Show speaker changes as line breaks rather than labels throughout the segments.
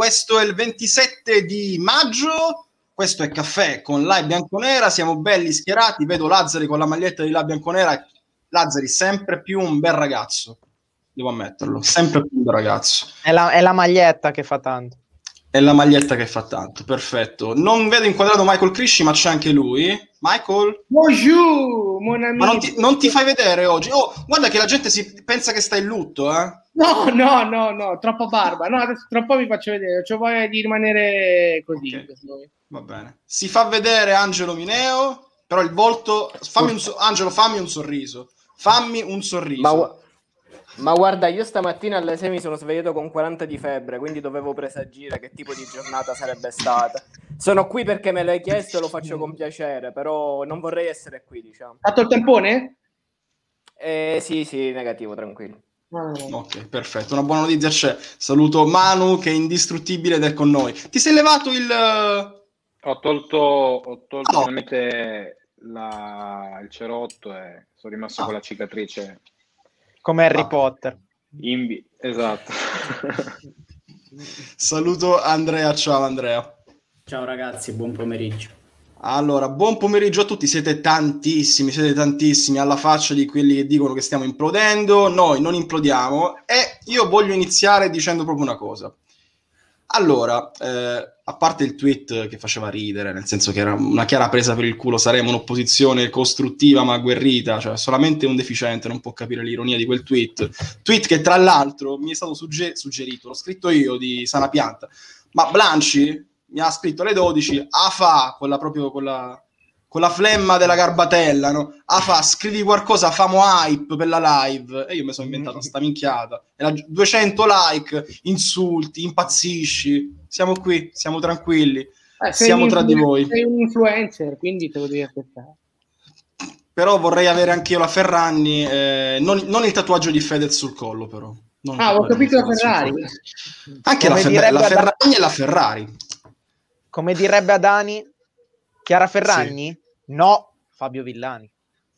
questo è il 27 di maggio. Questo è Caffè con Live Bianconera. Siamo belli schierati. Vedo Lazzari con la maglietta di Live Bianconera. Lazzari, sempre più un bel ragazzo. Devo ammetterlo, sempre più un bel ragazzo.
È la, è la maglietta che fa tanto.
È la maglietta che fa tanto, perfetto. Non vedo inquadrato Michael Crisci, ma c'è anche lui. Michael?
Bonjour, mon
Ma non ti, non ti fai vedere oggi? Oh, guarda che la gente si pensa che stai in lutto, eh?
No, no, no, no, troppa barba. No, adesso tra un po' vi faccio vedere. C'ho voglia di rimanere così.
Ok. Va bene. Si fa vedere Angelo Mineo, però il volto... Fammi un so- Angelo, fammi un sorriso. Fammi un sorriso.
Ma, ma guarda, io stamattina alle 6 mi sono svegliato con 40 di febbre, quindi dovevo presagire che tipo di giornata sarebbe stata. Sono qui perché me l'hai chiesto e lo faccio con piacere, però non vorrei essere qui, diciamo.
Fatto il tampone?
Eh, sì, sì, negativo, tranquillo.
No.
Ok, perfetto. Una buona notizia c'è. Saluto Manu che è indistruttibile ed è con noi. Ti sei levato il...
Ho tolto, ho tolto
Ah, no.
la- il cerotto e sono rimasto
Ah.
con la cicatrice
Come Harry
Ah.
Potter.
in bi- Esatto.
Saluto Andrea. Ciao Andrea.
Ciao ragazzi, buon pomeriggio.
Allora, buon pomeriggio a tutti, siete tantissimi, siete tantissimi alla faccia di quelli che dicono che stiamo implodendo, noi non implodiamo e io voglio iniziare dicendo proprio una cosa. Allora, eh, a parte il tweet che faceva ridere, nel senso che era una chiara presa per il culo, saremo un'opposizione costruttiva ma agguerrita, cioè solamente un deficiente non può capire l'ironia di quel tweet. Tweet che tra l'altro mi è stato sugge- suggerito, l'ho scritto io di Sana Pianta, ma Blanci mi ha scritto alle 12, AFA, con la, proprio con la, con la flemma della garbatella, no? AFA, scrivi qualcosa, famo hype per la live. E io mi sono inventato sta minchiata. E la- 200 like, insulti, impazzisci. Siamo qui, siamo tranquilli.
Eh,
Siamo tra di voi.
Sei un influencer, quindi te lo devi aspettare.
Però vorrei avere anche io la Ferragni, eh, non, non il tatuaggio di Fedez sul collo, però. Non
Ah, ho capito la Ferrari.
Anche la, Fer- la Ferragni e la Ferrari.
Come direbbe Adani, Chiara Ferragni? No, Fabio Villani.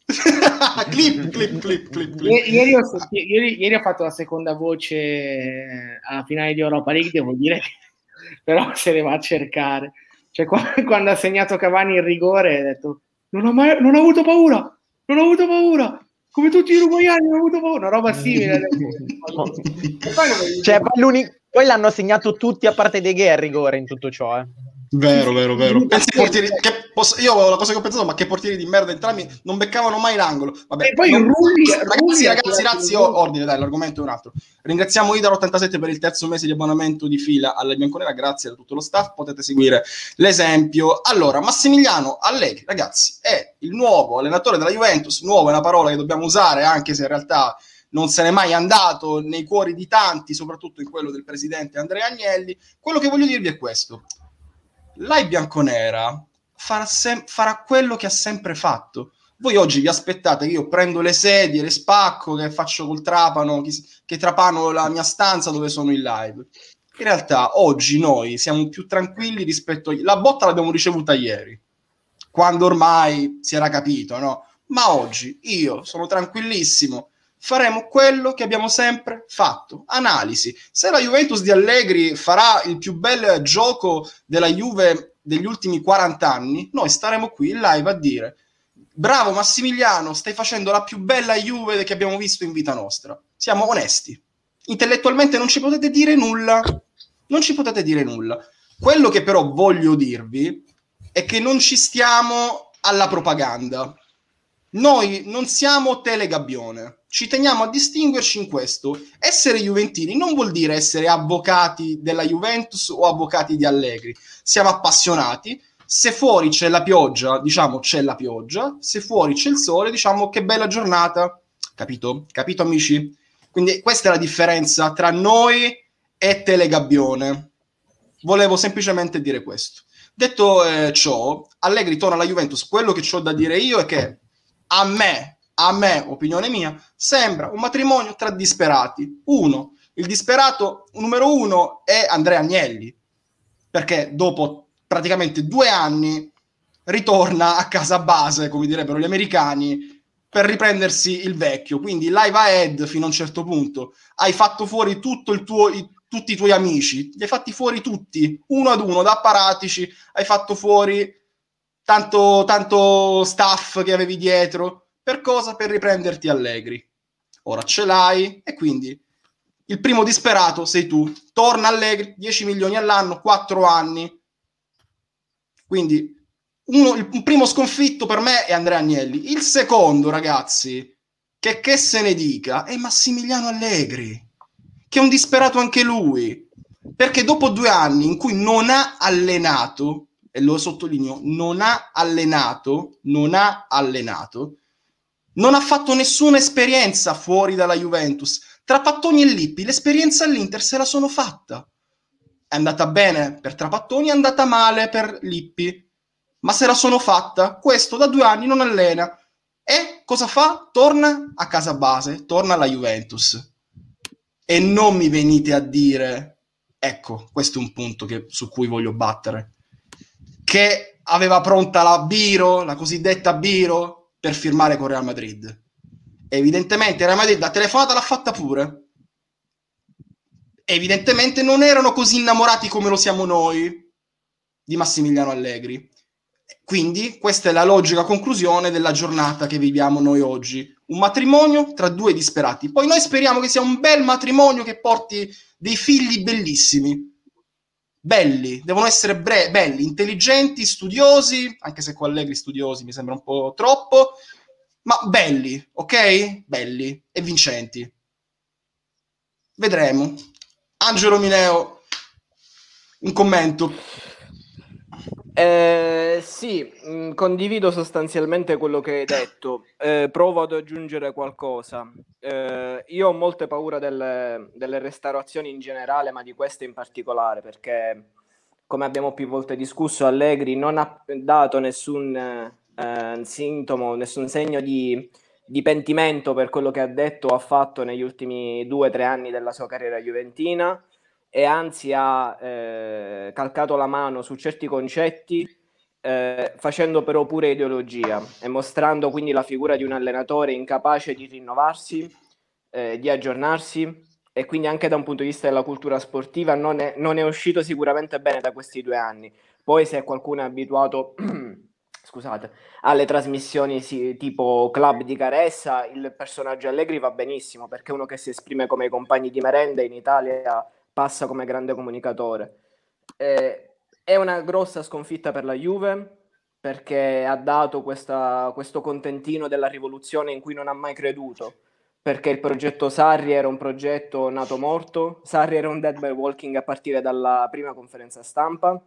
clip, clip, clip, clip, clip.
Ieri ho, ieri- ieri ho fatto la seconda voce eh, alla finale di Europa League, devo dire che però se ne va a cercare. Cioè, qua- quando ha segnato Cavani il rigore, ha detto: Non ho, mai, non ho avuto paura, non ho avuto paura. Come tutti i uruguayani, non ho avuto paura. Una roba simile. Poi
Cioè, poi, poi l'hanno segnato tutti a parte De Gea il rigore in tutto ciò. Eh.
Vero, vero, vero. Portieri, che posso- io la cosa che ho pensato, ma che portieri di merda entrambi non beccavano mai l'angolo. Vabbè,
E poi
non-
Rulli-
ragazzi, ragazzi,
tirato
razzi,
il
o-
gol.
ordine, dai, l'argomento è un altro. Ringraziamo Idar87 per il terzo mese di abbonamento di fila alla Bianconera, grazie a tutto lo staff, potete seguire l'esempio. Allora, Massimiliano Allegri, ragazzi, è il nuovo allenatore della Juventus, nuovo è una parola che dobbiamo usare, anche se in realtà non se n'è mai andato nei cuori di tanti, soprattutto in quello del presidente Andrea Agnelli. Quello che voglio dirvi è questo. L'AI bianconera farà, sem- farà quello che ha sempre fatto. Voi oggi vi aspettate che io prendo le sedie, le spacco, che faccio col trapano, chi- che trapano la mia stanza dove sono in live. In realtà oggi noi siamo più tranquilli rispetto a... La botta l'abbiamo ricevuta ieri, quando ormai si era capito, no? Ma oggi io sono tranquillissimo. Faremo quello che abbiamo sempre fatto. Analisi. Se la Juventus di Allegri farà il più bel gioco della Juve degli ultimi 40 anni, noi staremo qui in live a dire bravo Massimiliano, stai facendo la più bella Juve che abbiamo visto in vita nostra. Siamo onesti. Intellettualmente non ci potete dire nulla. Non ci potete dire nulla. Quello che però voglio dirvi è che non ci stiamo alla propaganda. Noi non siamo telegabbione, ci teniamo a distinguerci in questo. Essere juventini non vuol dire essere avvocati della Juventus o avvocati di Allegri. Siamo appassionati. Se fuori c'è la pioggia, diciamo c'è la pioggia. Se fuori c'è il sole, diciamo che bella giornata. Capito? Capito, amici? Quindi questa è la differenza tra noi e telegabbione. Volevo semplicemente dire questo. Detto eh, ciò, Allegri torna alla Juventus. Quello che ho da dire io è che a me, a me, opinione mia, sembra un matrimonio tra disperati. Uno, il disperato numero uno è Andrea Agnelli, perché dopo praticamente due anni ritorna a casa base, come direbbero gli americani, per riprendersi il vecchio. Quindi live ahead fino a un certo punto. Hai fatto fuori tutto il tuo, i- tutti i tuoi amici, li hai fatti fuori tutti, uno ad uno, da apparatici, hai fatto fuori tanto, tanto staff che avevi dietro. Per cosa? Per riprenderti Allegri. Ora ce l'hai e quindi il primo disperato sei tu. Torna Allegri, 10 milioni all'anno, 4 anni. Quindi uno, il primo sconfitto per me è Andrea Agnelli. Il secondo, ragazzi, che, che se ne dica, è Massimiliano Allegri che è un disperato anche lui, perché dopo due anni in cui non ha allenato, e lo sottolineo, non ha allenato, non ha allenato, non ha fatto nessuna esperienza fuori dalla Juventus. Trapattoni e Lippi, l'esperienza all'Inter se la sono fatta. È andata bene per Trapattoni, è andata male per Lippi, ma se la sono fatta. Questo da due anni non allena. E cosa fa? Torna a casa base, torna alla Juventus e non mi venite a dire, ecco, questo è un punto che, su cui voglio battere, che aveva pronta la Biro, la cosiddetta Biro, per firmare con Real Madrid. Evidentemente Real Madrid la telefonata l'ha fatta pure. Evidentemente non erano così innamorati come lo siamo noi di Massimiliano Allegri. Quindi questa è la logica conclusione della giornata che viviamo noi oggi. Un matrimonio tra due disperati. Poi noi speriamo che sia un bel matrimonio che porti dei figli bellissimi. Belli, devono essere bre- belli, intelligenti, studiosi, anche se con Allegri studiosi mi sembra un po' troppo, ma belli, ok? Belli e vincenti. Vedremo. Angelo Mineo, un commento.
Eh, sì, mh, mm, condivido sostanzialmente quello che hai detto. Eh, provo ad aggiungere qualcosa. Eh, io ho molte paure delle, delle, restaurazioni in generale, ma di queste in particolare, perché come abbiamo più volte discusso, Allegri non ha dato nessun eh, sintomo, nessun segno di, di pentimento per quello che ha detto o ha fatto negli ultimi due o tre anni della sua carriera juventina e anzi ha eh, calcato la mano su certi concetti eh, facendo però pure ideologia e mostrando quindi la figura di un allenatore incapace di rinnovarsi, eh, di aggiornarsi e quindi anche da un punto di vista della cultura sportiva non è, non è uscito sicuramente bene da questi due anni. Poi se qualcuno è abituato scusate, alle trasmissioni sì, tipo club di Caressa, il personaggio Allegri va benissimo perché è uno che si esprime come i compagni di merenda in Italia passa come grande comunicatore. Eh, è una grossa sconfitta per la Juve perché ha dato questa, questo contentino della rivoluzione in cui non ha mai creduto. Perché il progetto Sarri era un progetto nato morto, Sarri era un dead by walking a partire dalla prima conferenza stampa.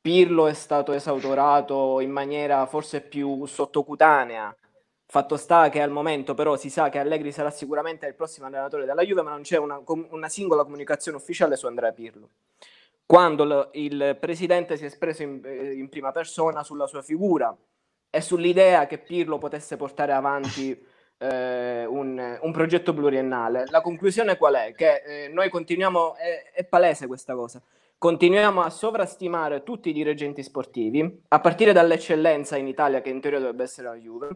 Pirlo è stato esautorato in maniera forse più sottocutanea Fatto sta che al momento però si sa che Allegri sarà sicuramente il prossimo allenatore della Juve, ma non c'è una, una singola comunicazione ufficiale su Andrea Pirlo. Quando l- il presidente si è espresso in, eh, in, prima persona sulla sua figura e sull'idea che Pirlo potesse portare avanti eh, un, un, progetto pluriennale, la conclusione qual è? Che eh, noi continuiamo, è, è palese questa cosa, continuiamo a sovrastimare tutti i dirigenti sportivi, a partire dall'eccellenza in Italia che in teoria dovrebbe essere la Juve,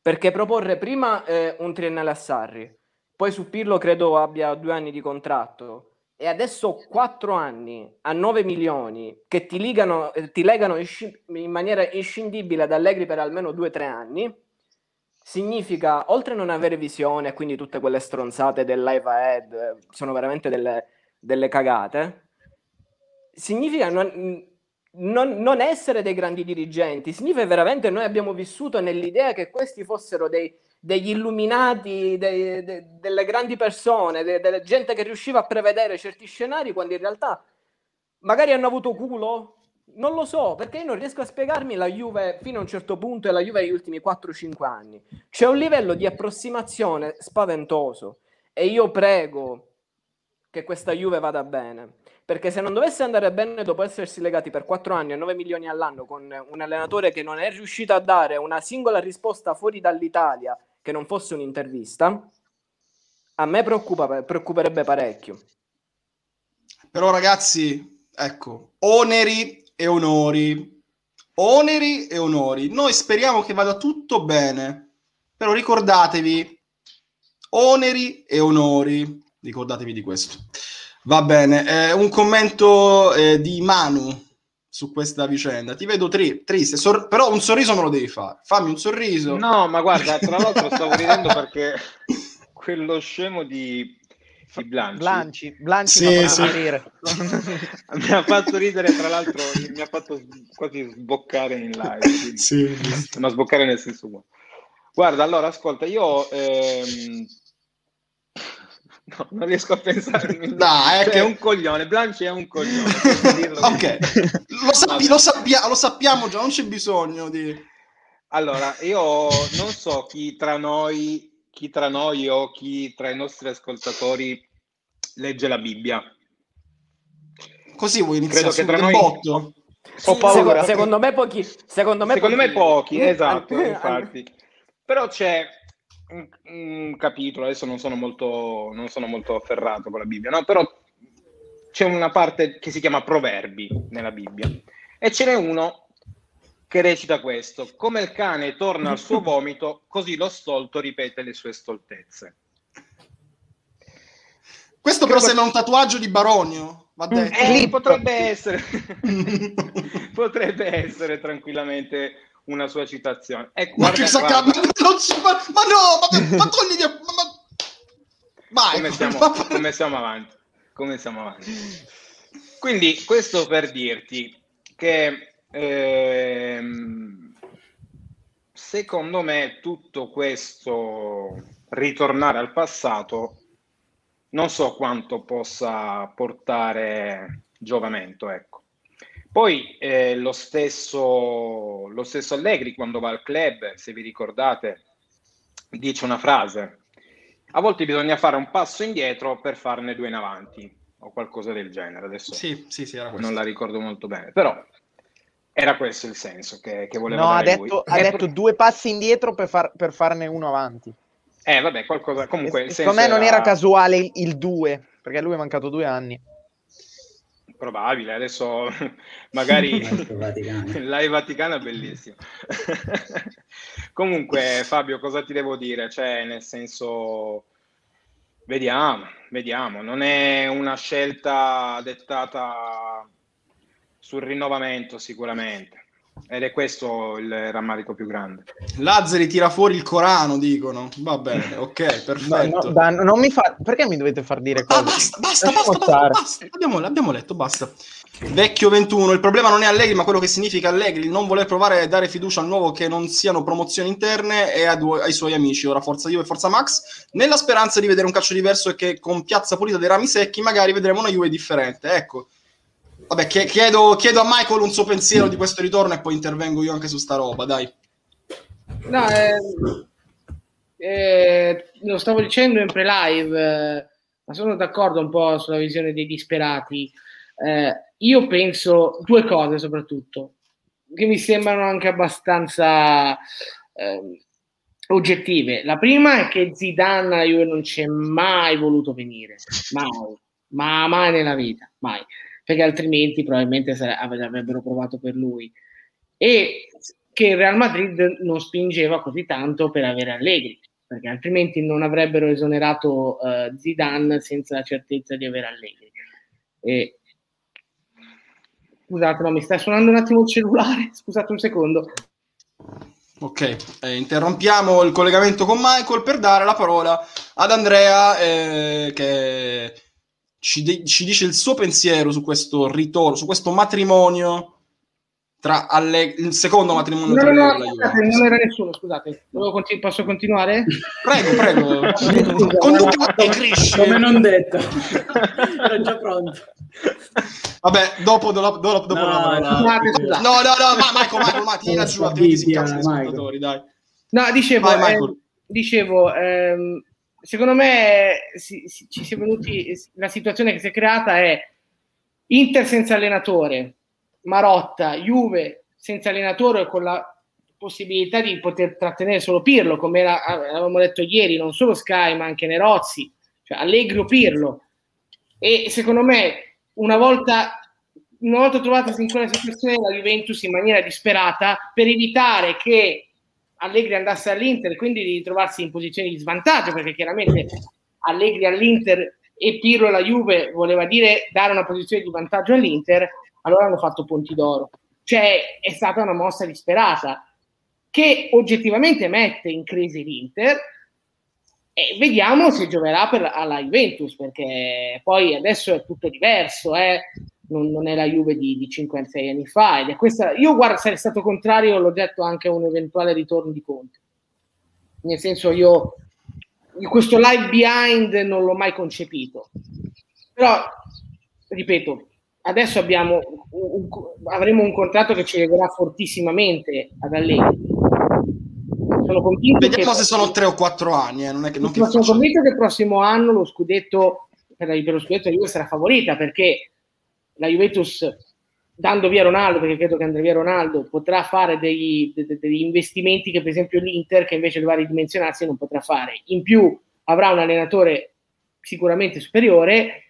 perché proporre prima eh, un triennale a Sarri, poi su Pirlo credo abbia due anni di contratto e adesso quattro anni a 9 milioni che ti, ligano, eh, ti legano in maniera inscindibile ad Allegri per almeno due o tre anni, significa, oltre a non avere visione, quindi tutte quelle stronzate del live ahead, eh, sono veramente delle, delle cagate, significa non, non, non, essere dei grandi dirigenti, significa veramente noi abbiamo vissuto nell'idea che questi fossero dei, degli illuminati, dei, de, delle grandi persone, de, della gente che riusciva a prevedere certi scenari quando in realtà magari hanno avuto culo. Non lo so, perché io non riesco a spiegarmi la Juve fino a un certo punto e la Juve negli ultimi 4-5 anni. C'è un livello di approssimazione spaventoso e io prego che questa Juve vada bene perché se non dovesse andare bene dopo essersi legati per 4 anni a 9 milioni all'anno con un allenatore che non è riuscito a dare una singola risposta fuori dall'Italia che non fosse un'intervista, a me preoccupa, preoccuperebbe parecchio.
Però ragazzi, ecco, oneri e onori. Oneri e onori. Noi speriamo che vada tutto bene, però ricordatevi, oneri e onori. Ricordatevi di questo. Va bene, eh, un commento eh, di Manu su questa vicenda. Ti vedo tri- triste, sor- però un sorriso me lo devi fare. Fammi un sorriso.
No, ma guarda, tra l'altro stavo ridendo perché quello scemo di, di Blanci,
Blanci, Blanci
Sì, sì.
mi ha fatto ridere, tra l'altro mi ha fatto quasi sboccare in live.
Sì.
ma sboccare nel senso buono. Guarda, allora, ascolta, io ehm, no, non riesco a pensare.
Dai, è
Cioè,
che-
è un coglione, Blanci è un coglione.
ok, lo, sappi- lo sappia- lo sappiamo già, non c'è bisogno di...
Allora, io non so chi tra noi, chi tra noi o chi tra i nostri ascoltatori legge la Bibbia.
Così vuoi iniziare
Credo che tra noi-
botto?
Ho paura.
Secondo, secondo me pochi. Secondo me
Secondo me pochi,
pochi.
esatto, infatti. Però c'è un, un capitolo, adesso non sono molto, non sono molto afferrato con la Bibbia, no? Però c'è una parte che si chiama Proverbi nella Bibbia e ce n'è uno che recita questo: come il cane torna al suo vomito, così lo stolto ripete le sue stoltezze.
Questo però sembra un tatuaggio di Baronio, va detto.
Eh, potrebbe essere, potrebbe essere tranquillamente una sua citazione. Ecco,
ma
guarda-
che sa
guarda.
non ma- ma no, ma, ma togli via, ma, ma- Vai,
come siamo, come siamo avanti come siamo avanti quindi questo per dirti che ehm, secondo me tutto questo ritornare al passato non so quanto possa portare giovamento ecco poi eh, lo stesso lo stesso Allegri quando va al club se vi ricordate dice una frase a volte bisogna fare un passo indietro per farne due in avanti o qualcosa del genere. Adesso
Sì, sì, sì, era
non la ricordo molto bene, però era questo il senso che, che voleva
No, ha detto, ha detto due passi indietro per, far- per farne uno avanti.
Eh, vabbè, qualcosa. Comunque,
Secondo me non era casuale il- il 2, perché a lui è mancato due anni.
Probabile, adesso magari live Vaticano è bellissimo. Comunque, Fabio, cosa ti devo dire? Cioè, nel senso, vediamo, vediamo. Non è una scelta dettata sul rinnovamento, sicuramente. Ed è questo il rammarico più grande.
Lazzari tira fuori il Corano, dicono. Va bene, ok,
No,
perfetto.
no, Dan, non mi fa... Perché mi dovete far dire
Ah,
cose?
basta, basta, basta, basta,
stare.
basta. Abbiamo, abbiamo letto, basta. Vecchio 21, il problema non è Allegri, ma quello che significa Allegri, non voler provare a dare fiducia al nuovo che non siano promozioni interne e due- ai suoi amici, ora Forza Juve e Forza Max, nella speranza di vedere un calcio diverso e che con Piazza Pulita dei rami secchi magari vedremo una Juve differente. Ecco. Vabbè, chie- chiedo, chiedo a Michael un suo pensiero di questo ritorno e poi intervengo io anche su sta roba, dai.
No, eh, eh, lo stavo dicendo in pre-live, eh, ma sono d'accordo un po' sulla visione dei disperati. Eh, io penso due cose soprattutto, che mi sembrano anche abbastanza eh, oggettive. La prima è che Zidane alla Juve non c'è mai voluto venire, mai, ma mai nella vita, mai, perché altrimenti probabilmente avrebbero provato per lui. E che il Real Madrid non spingeva così tanto per avere Allegri, perché altrimenti non avrebbero esonerato eh, Zidane senza la certezza di avere Allegri. E... Scusate, no, mi sta suonando un attimo il cellulare, scusate un secondo.
Ok, eh, interrompiamo il collegamento con Michael per dare la parola ad Andrea eh, che ci, di- ci dice il suo pensiero su questo ritorno, su questo matrimonio tra Allegri, il secondo matrimonio
No,
tra
no,
Allegri
no,
la
scusate,
Juventus.
non era nessuno, scusate. Devo conti- posso continuare?
Prego, prego.
Scusa,
Conduca e cresce.
Come non detto. Ero già pronto.
Vabbè, dopo, dopo, dopo, dopo
No,
la parola.
Scusate, scusate.
No, no, no, ma Michael, Michael, ma tieni giù, altrimenti si incazzano gli ascoltatori, dai.
No, dicevo,
Vai,
eh, dicevo ehm, secondo me si- si- ci si è venuti, la situazione che si è creata è Inter senza allenatore, Marotta, Juve senza allenatore con la possibilità di poter trattenere solo Pirlo, come era- avevamo detto ieri, non solo Sky ma anche Nerozzi, cioè Allegri o Pirlo. E secondo me una volta, una volta trovata in quella situazione la Juventus in maniera disperata per evitare che Allegri andasse all'Inter, quindi di trovarsi in posizione di svantaggio, perché chiaramente Allegri all'Inter e Pirlo e la Juve voleva dire dare una posizione di vantaggio all'Inter, allora hanno fatto Ponti d'Oro. Cioè è stata una mossa disperata che oggettivamente mette in crisi l'Inter e vediamo se gioverà per, alla Juventus perché poi adesso è tutto diverso, eh? Non, non, è la Juve di, di 5-6 anni fa ed è questa, io guarda sarei stato contrario, l'ho detto anche a un eventuale ritorno di Conte nel senso io questo live behind non l'ho mai concepito però ripeto adesso abbiamo un, avremo un contratto che ci legherà fortissimamente ad Allegri.
Sono convinto Vediamo che, se sono tre o quattro anni. Eh, non è che non
sono convinto che il prossimo anno lo scudetto per, per lo scudetto la Juve sarà favorita perché la Juventus dando via Ronaldo, perché credo che andrà via Ronaldo, potrà fare degli, degli investimenti che per esempio l'Inter, che invece doveva ridimensionarsi, non potrà fare. In più avrà un allenatore sicuramente superiore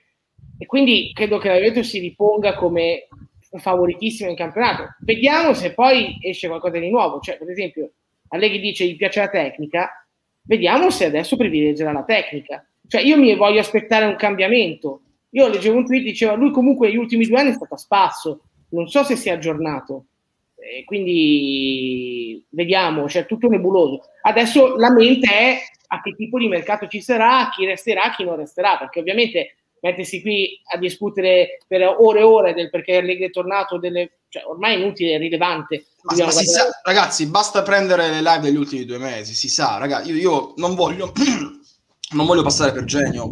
e quindi credo che la Juventus si riponga come favoritissima in campionato. Vediamo se poi esce qualcosa di nuovo. Cioè, per esempio, Allegri dice gli piace la tecnica, vediamo se adesso privilegerà la tecnica. Cioè, io mi voglio aspettare un cambiamento. Io leggevo un tweet diceva lui comunque negli ultimi due anni è stato a spasso, non so se si è aggiornato. E quindi vediamo, c'è cioè, tutto nebuloso. Adesso la mente è a che tipo di mercato ci sarà, chi resterà, chi non resterà, perché ovviamente mettersi qui a discutere per ore e ore del perché Allegri è tornato, delle, cioè, ormai è inutile, è rilevante.
Ma, ma sa, ragazzi, basta prendere le live degli ultimi due mesi, si sa, ragazzi, io, io non, voglio, non voglio passare per genio,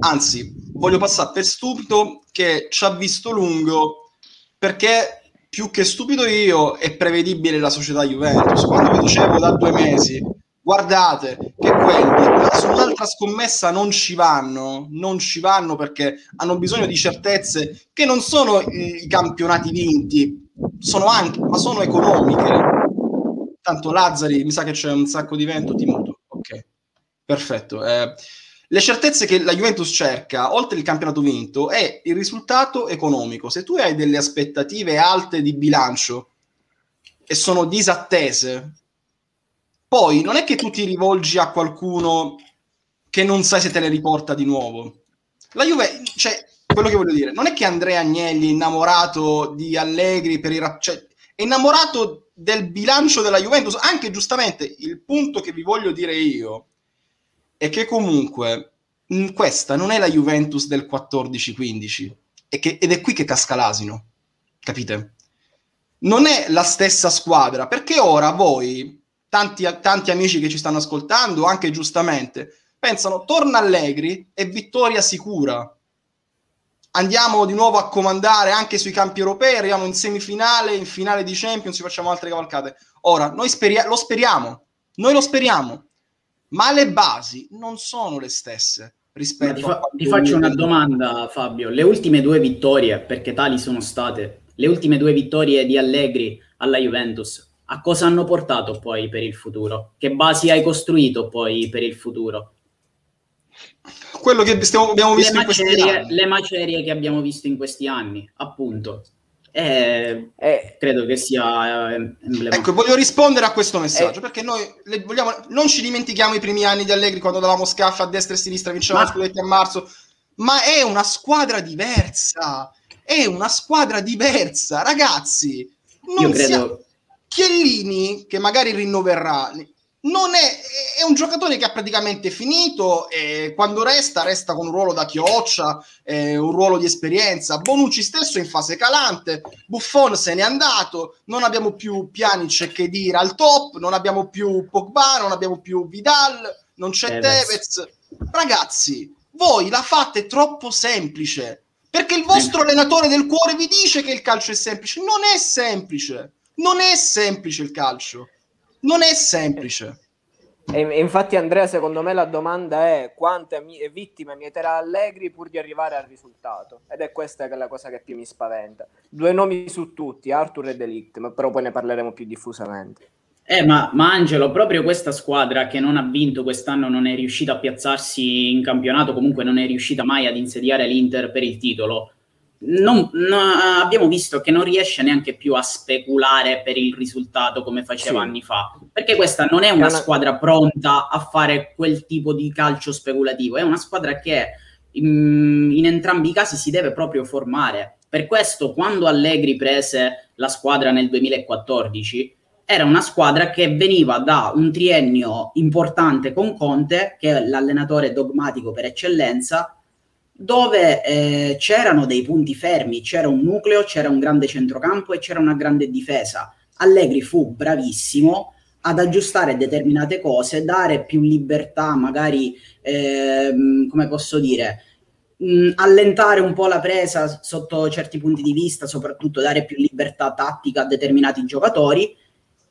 anzi, voglio passare per stupido che ci ha visto lungo perché più che stupido io è prevedibile la società Juventus. Quando vi dicevo da due mesi guardate che quelli su un'altra scommessa non ci vanno, non ci vanno perché hanno bisogno di certezze che non sono i, campionati vinti, sono anche, ma sono economiche. Tanto Lazzari, mi sa che c'è un sacco di vento, ti muto. Ok, perfetto. Eh, le certezze che la Juventus cerca, oltre il campionato vinto, è il risultato economico. Se tu hai delle aspettative alte di bilancio e sono disattese, poi non è che tu ti rivolgi a qualcuno che non sai se te le riporta di nuovo. La Juve, cioè, quello che voglio dire, non è che Andrea Agnelli è innamorato di Allegri per il cioè, è innamorato del bilancio della Juventus, anche giustamente il punto che vi voglio dire io è che comunque mh, questa non è la Juventus del 14-15 ed è qui che casca l'asino, capite? Non è la stessa squadra, perché ora voi tanti, tanti amici che ci stanno ascoltando, anche giustamente, pensano torna Allegri e vittoria sicura. Andiamo di nuovo a comandare anche sui campi europei, arriviamo in semifinale, in finale di Champions, ci facciamo altre cavalcate. Ora, noi speria- lo speriamo, noi lo speriamo, ma le basi non sono le stesse rispetto
ti, fa- a... Ti faccio una domanda, Fabio. Le ultime due vittorie, perché tali sono state, le ultime due vittorie di Allegri alla Juventus, a cosa hanno portato poi per il futuro? Che basi hai costruito poi per il futuro?
Quello che stiamo, abbiamo visto le macerie,
le macerie che abbiamo visto in questi anni, appunto. Eh, eh, credo che sia
eh, ecco voglio rispondere a questo messaggio eh, perché noi vogliamo, non ci dimentichiamo i primi anni di Allegri quando davamo scaffa a destra e a sinistra vincevamo ma... scudetti a marzo ma è una squadra diversa è una squadra diversa ragazzi.
Non io credo sia...
Chiellini, che magari rinnoverà, non è, è, un giocatore che ha praticamente finito e quando resta, resta con un ruolo da chioccia, eh, un ruolo di esperienza. Bonucci stesso in fase calante, Buffon se n'è andato, non abbiamo più Pjanic che dire al top, non abbiamo più Pogba, non abbiamo più Vidal, non c'è Tevez. Tevez. Ragazzi, voi la fate troppo semplice, perché il vostro allenatore del cuore vi dice che il calcio è semplice. Non è semplice non è semplice il calcio. Non è semplice.
E infatti, Andrea, secondo me la domanda è quante mie vittime mieterà Allegri pur di arrivare al risultato. Ed è questa che è la cosa che più mi spaventa. Due nomi su tutti, Arthur e Delict, ma però poi ne parleremo più diffusamente.
Eh, ma, ma, Angelo, proprio questa squadra che non ha vinto quest'anno, non è riuscita a piazzarsi in campionato, comunque non è riuscita mai ad insediare l'Inter per il titolo non, no, abbiamo visto che non riesce neanche più a speculare per il risultato come faceva sì. anni fa, perché questa non è una squadra pronta a fare quel tipo di calcio speculativo, è una squadra che in, in entrambi i casi si deve proprio formare. Per questo, quando Allegri prese la squadra nel 2014, era una squadra che veniva da un triennio importante con Conte, che è l'allenatore dogmatico per eccellenza, dove eh, c'erano dei punti fermi, c'era un nucleo, c'era un grande centrocampo e c'era una grande difesa. Allegri fu bravissimo ad aggiustare determinate cose, dare più libertà, magari, ehm, come posso dire, mh, allentare un po' la presa sotto certi punti di vista, soprattutto dare più libertà tattica a determinati giocatori.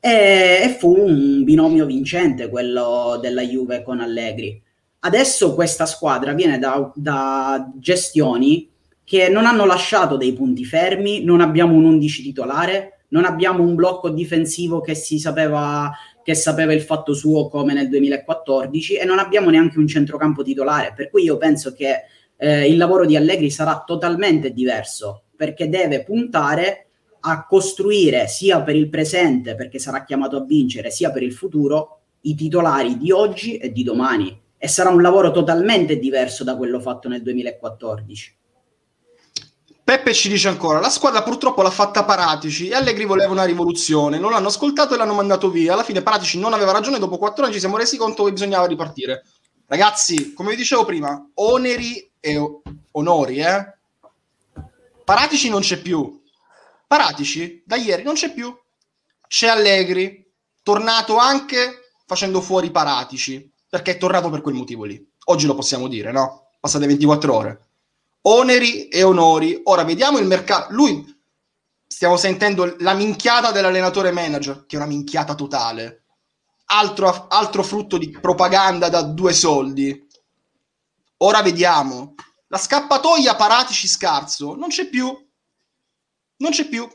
E, e fu un binomio vincente quello della Juve con Allegri. Adesso questa squadra viene da, da gestioni che non hanno lasciato dei punti fermi, non abbiamo un 11 titolare, non abbiamo un blocco difensivo che si sapeva che sapeva il fatto suo come nel 2014 e non abbiamo neanche un centrocampo titolare, per cui io penso che eh, il lavoro di Allegri sarà totalmente diverso perché deve puntare a costruire sia per il presente, perché sarà chiamato a vincere, sia per il futuro i titolari di oggi e di domani. E sarà un lavoro totalmente diverso da quello fatto nel 2014.
Peppe ci dice ancora: La squadra purtroppo l'ha fatta Paratici e Allegri voleva una rivoluzione. Non l'hanno ascoltato e l'hanno mandato via. Alla fine Paratici non aveva ragione. Dopo quattro anni ci siamo resi conto che bisognava ripartire. Ragazzi, come vi dicevo prima, oneri e onori, eh? Paratici non c'è più. Paratici da ieri non c'è più. C'è Allegri, tornato anche facendo fuori Paratici, perché è tornato per quel motivo lì. Oggi lo possiamo dire, no? Passate 24 ore oneri e onori. Ora vediamo il mercato. Lui stiamo sentendo la minchiata dell'allenatore manager, che è una minchiata totale. Altro, altro frutto di propaganda da due soldi. Ora vediamo. La scappatoia Paratici scarso non c'è più. Non c'è più.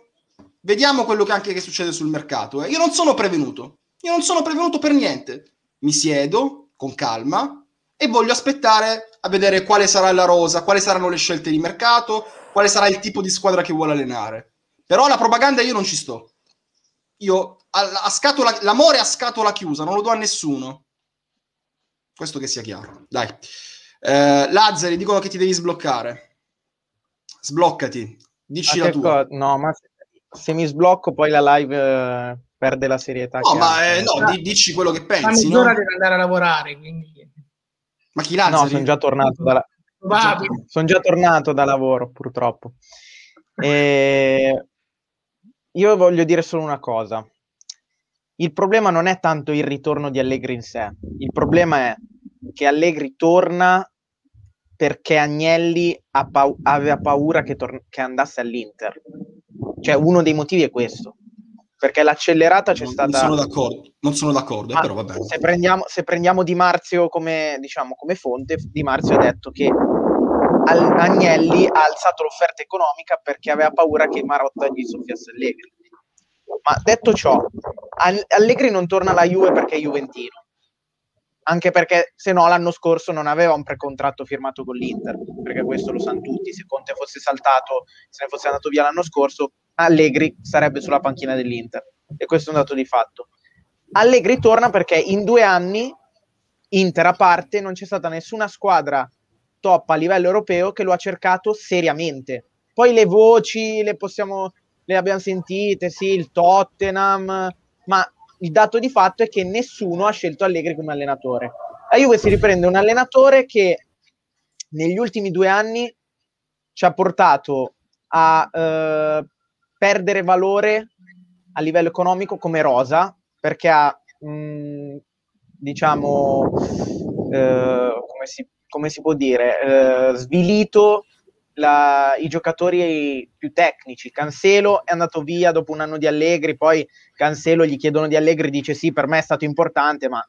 Vediamo quello che anche che succede sul mercato. Eh. Io non sono prevenuto. Io non sono prevenuto per niente. Mi siedo con calma e voglio aspettare a vedere quale sarà la rosa, quali saranno le scelte di mercato, quale sarà il tipo di squadra che vuole allenare. Però la propaganda io non ci sto. Io a, a scatola, l'amore a scatola chiusa, non lo do a nessuno. Questo che sia chiaro. Dai. Eh, Lazzari dicono che ti devi sbloccare. Sbloccati. Dici la tua.
Co- no, ma se, se, mi sblocco poi la live eh, perde la serietà.
No, ma eh, no, dici quello che pensi. Ma
no? deve andare a lavorare, quindi
ma chi Lazzari?
No, sono già tornato da, la... sono già tornato da lavoro, purtroppo. E... Io voglio dire solo una cosa. Il problema non è tanto il ritorno di Allegri in sé, il problema è che Allegri torna perché Agnelli ha pa- aveva paura che, tor- che andasse all'Inter. Cioè, uno dei motivi è questo perché l'accelerata c'è
non,
stata.
Non sono d'accordo, non sono d'accordo eh, però va bene.
Se prendiamo, se prendiamo Di Marzio come, diciamo, come fonte, Di Marzio ha detto che Agnelli ha alzato l'offerta economica perché aveva paura che Marotta gli soffiasse Allegri. Ma detto ciò, Allegri non torna alla Juve perché è Juventino. Anche perché se no l'anno scorso non aveva un precontratto firmato con l'Inter, perché questo lo sanno tutti. Se Conte fosse saltato, se ne fosse andato via l'anno scorso, Allegri sarebbe sulla panchina dell'Inter e questo è un dato di fatto. Allegri torna perché in due anni, Inter a parte, non c'è stata nessuna squadra top a livello europeo che lo ha cercato seriamente. Poi le voci le possiamo, le abbiamo sentite, sì, il Tottenham, ma il dato di fatto è che nessuno ha scelto Allegri come allenatore. La Juve si riprende un allenatore che negli ultimi due anni ci ha portato a eh, perdere valore a livello economico come rosa, perché ha, mh, mm, diciamo, eh, come, si, come, si, può dire, eh, svilito la, i giocatori più tecnici. Cancelo è andato via dopo un anno di Allegri, poi Cancelo gli chiedono di Allegri, dice sì, per me è stato importante, ma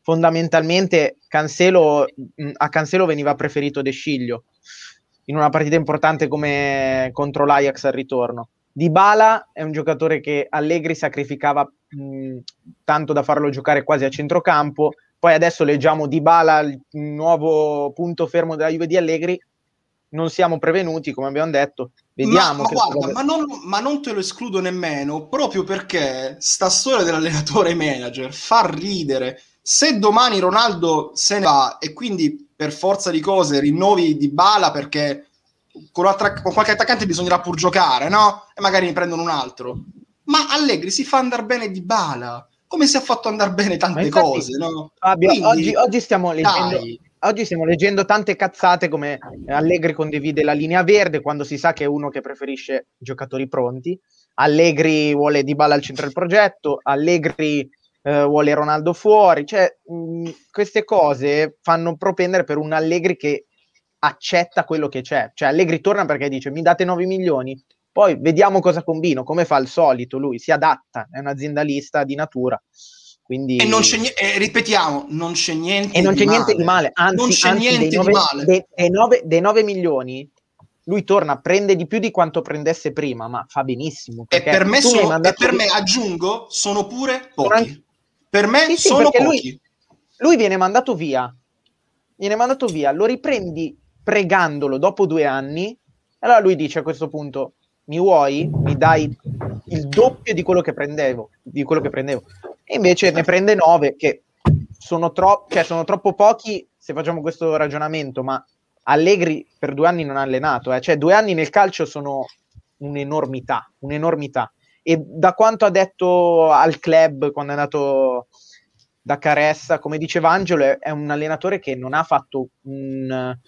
fondamentalmente Cancelo, mm, a Cancelo veniva preferito De Sciglio in una partita importante come contro l'Ajax al ritorno. Dybala è un giocatore che Allegri sacrificava mh, tanto da farlo giocare quasi a centrocampo. Poi adesso leggiamo Dybala, il nuovo punto fermo della Juve di Allegri. Non siamo prevenuti, come abbiamo detto. Vediamo.
Ma, ma guarda, ma, non, ma non te lo escludo nemmeno, proprio perché sta storia dell'allenatore manager fa ridere. Se domani Ronaldo se ne va e quindi per forza di cose rinnovi di bala perché con, con qualche attaccante bisognerà pur giocare, no? E magari ne prendono un altro. Ma Allegri si fa andare bene di bala, come si è fatto andare bene tante
infatti,
cose, no?
Fabio,
Quindi,
oggi, oggi stiamo leggendo, oggi stiamo leggendo tante cazzate come Allegri condivide la linea verde quando si sa che è uno che preferisce giocatori pronti. Allegri vuole Dybala al centro del progetto, Allegri eh, vuole Ronaldo fuori, cioè mh, queste cose fanno propendere per un Allegri che accetta quello che c'è. Cioè Allegri torna perché dice mi date 9 milioni, poi vediamo cosa combino, come fa al solito lui, si adatta, è un aziendalista di natura. Quindi...
E, non c'è ni- e ripetiamo, non c'è niente,
e non c'è
di,
niente
male.
di male, anzi,
non c'è
anzi,
niente
dei, 9,
di male.
dei, dei, 9, dei 9 milioni lui torna, prende di più di quanto prendesse prima, ma fa benissimo.
E per, me sono, e per me, aggiungo, sono pure pochi.
anche-
Per me
Sì, sì,
sono pochi.
lui, lui viene mandato via, viene mandato via, lo riprendi pregandolo dopo due anni, allora lui dice a questo punto, mi vuoi? Mi dai il doppio di quello che prendevo, di quello che prendevo. E invece ne prende nove, che sono, tro- cioè, sono troppo pochi se facciamo questo ragionamento, ma Allegri per due anni non ha allenato, eh. cioè due anni nel calcio sono un'enormità, un'enormità. E da quanto ha detto al club quando è andato da Caressa, come diceva Angelo, è, è un allenatore che non ha fatto un,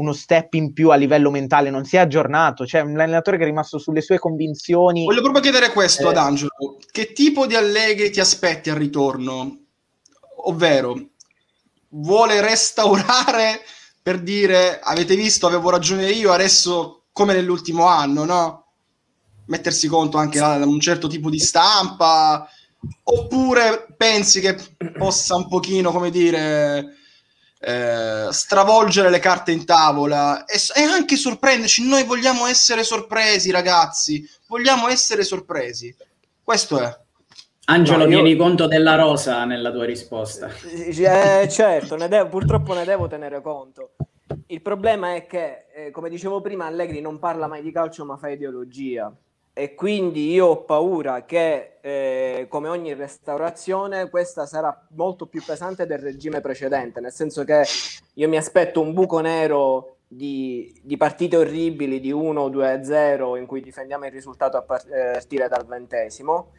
uno step in più a livello mentale, non si è aggiornato, cioè un allenatore che è rimasto sulle sue convinzioni.
Voglio proprio chiedere questo
Eh.
ad Angelo. Che tipo di Allegri ti aspetti al ritorno? Ovvero, vuole restaurare per dire, avete visto, avevo ragione io, adesso come nell'ultimo anno, no? Mettersi conto anche da un certo tipo di stampa, oppure pensi che possa un pochino, come dire, eh, stravolgere le carte in tavola e, e anche sorprenderci. Noi vogliamo essere sorpresi, ragazzi. Vogliamo essere sorpresi. Questo è.
Angelo,
No, io-
tieni conto della rosa nella tua risposta.
Eh, certo, ne devo- purtroppo ne devo tenere conto. Il problema è che, eh, come dicevo prima, Allegri non parla mai di calcio ma fa ideologia e quindi io ho paura che, eh, come ogni restaurazione, questa sarà molto più pesante del regime precedente, nel senso che io mi aspetto un buco nero di, di partite orribili di 1 2-0 in cui difendiamo il risultato a par- eh, partire dal ventesimo.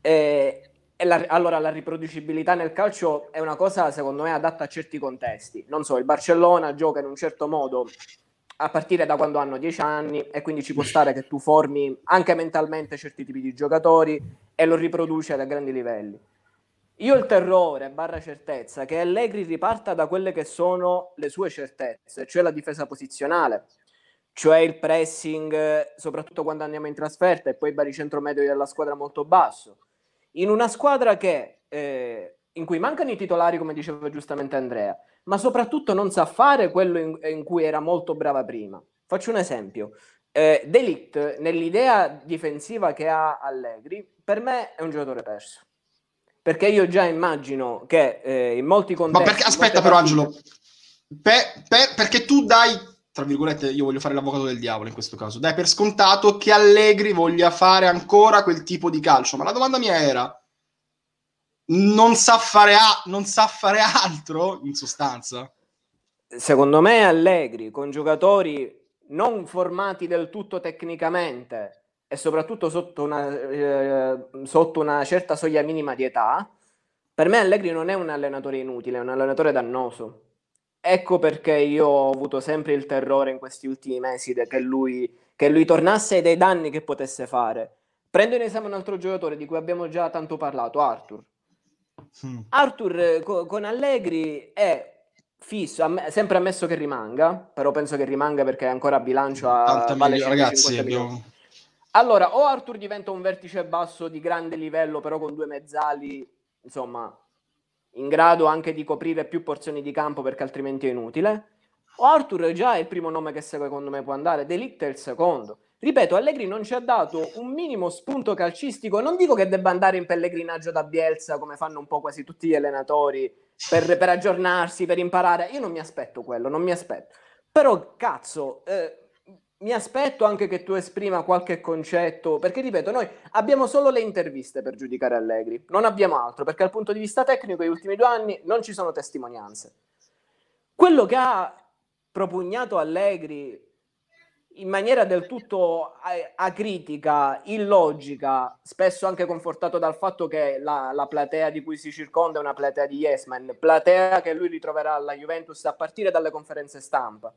E, e la- allora la riproducibilità nel calcio è una cosa secondo me adatta a certi contesti. Non so, il Barcellona gioca in un certo modo a partire da quando hanno 10 anni e quindi ci può stare che tu formi anche mentalmente certi tipi di giocatori e lo riproduci a grandi livelli. Io ho il terrore, barra certezza, che Allegri riparta da quelle che sono le sue certezze, cioè la difesa posizionale, cioè il pressing, soprattutto quando andiamo in trasferta e poi il baricentro medio della squadra molto basso. In una squadra che, eh, in cui mancano i titolari, come diceva giustamente Andrea, ma soprattutto non sa fare quello in, in cui era molto brava prima. Faccio un esempio. Eh, Delict, nell'idea difensiva che ha Allegri, per me è un giocatore perso. Perché io già immagino che eh, in molti
Ma
contesti...
perché,
in
aspetta, però,
partite-
Angelo, per- per- perché tu dai, tra virgolette, io voglio fare l'avvocato del diavolo in questo caso, dai per scontato che Allegri voglia fare ancora quel tipo di calcio. Ma la domanda mia era: non sa fare, a- non sa fare altro in sostanza?
secondo me Allegri con giocatori non formati del tutto tecnicamente e soprattutto sotto una, eh, sotto una certa soglia minima di età, per me Allegri non è un allenatore inutile, è un allenatore dannoso. Ecco perché io ho avuto sempre il terrore in questi ultimi mesi che lui, che lui tornasse e dei danni che potesse fare. Prendo in esame un altro giocatore di cui abbiamo già tanto parlato, Arthur.
Mm.
Arthur eh, co- con Allegri è fisso, amm- sempre ammesso che rimanga, però penso che rimanga perché è ancora a bilancio a
80
vale
milioni,
150
ragazzi, abbiamo-
Allora, o Arthur diventa un vertice basso di grande livello, però con due mezzali, insomma, in grado anche di coprire più porzioni di campo perché altrimenti è inutile. O Arthur già è il primo nome che secondo me può andare, Delict è il secondo. Ripeto, Allegri non ci ha dato un minimo spunto calcistico. Non dico che debba andare in pellegrinaggio da Bielsa come fanno un po' quasi tutti gli allenatori per, per aggiornarsi, per imparare. Io non mi aspetto quello, non mi aspetto. Però, cazzo, eh, mi aspetto anche che tu esprima qualche concetto, perché ripeto, noi abbiamo solo le interviste per giudicare Allegri, non abbiamo altro, perché dal punto di vista tecnico, negli ultimi due anni non ci sono testimonianze. quello che ha propugnato Allegri in maniera del tutto acritica, illogica, spesso anche confortato dal fatto che la, la, platea di cui si circonda è una platea di yes man, platea che lui ritroverà alla Juventus a partire dalle conferenze stampa.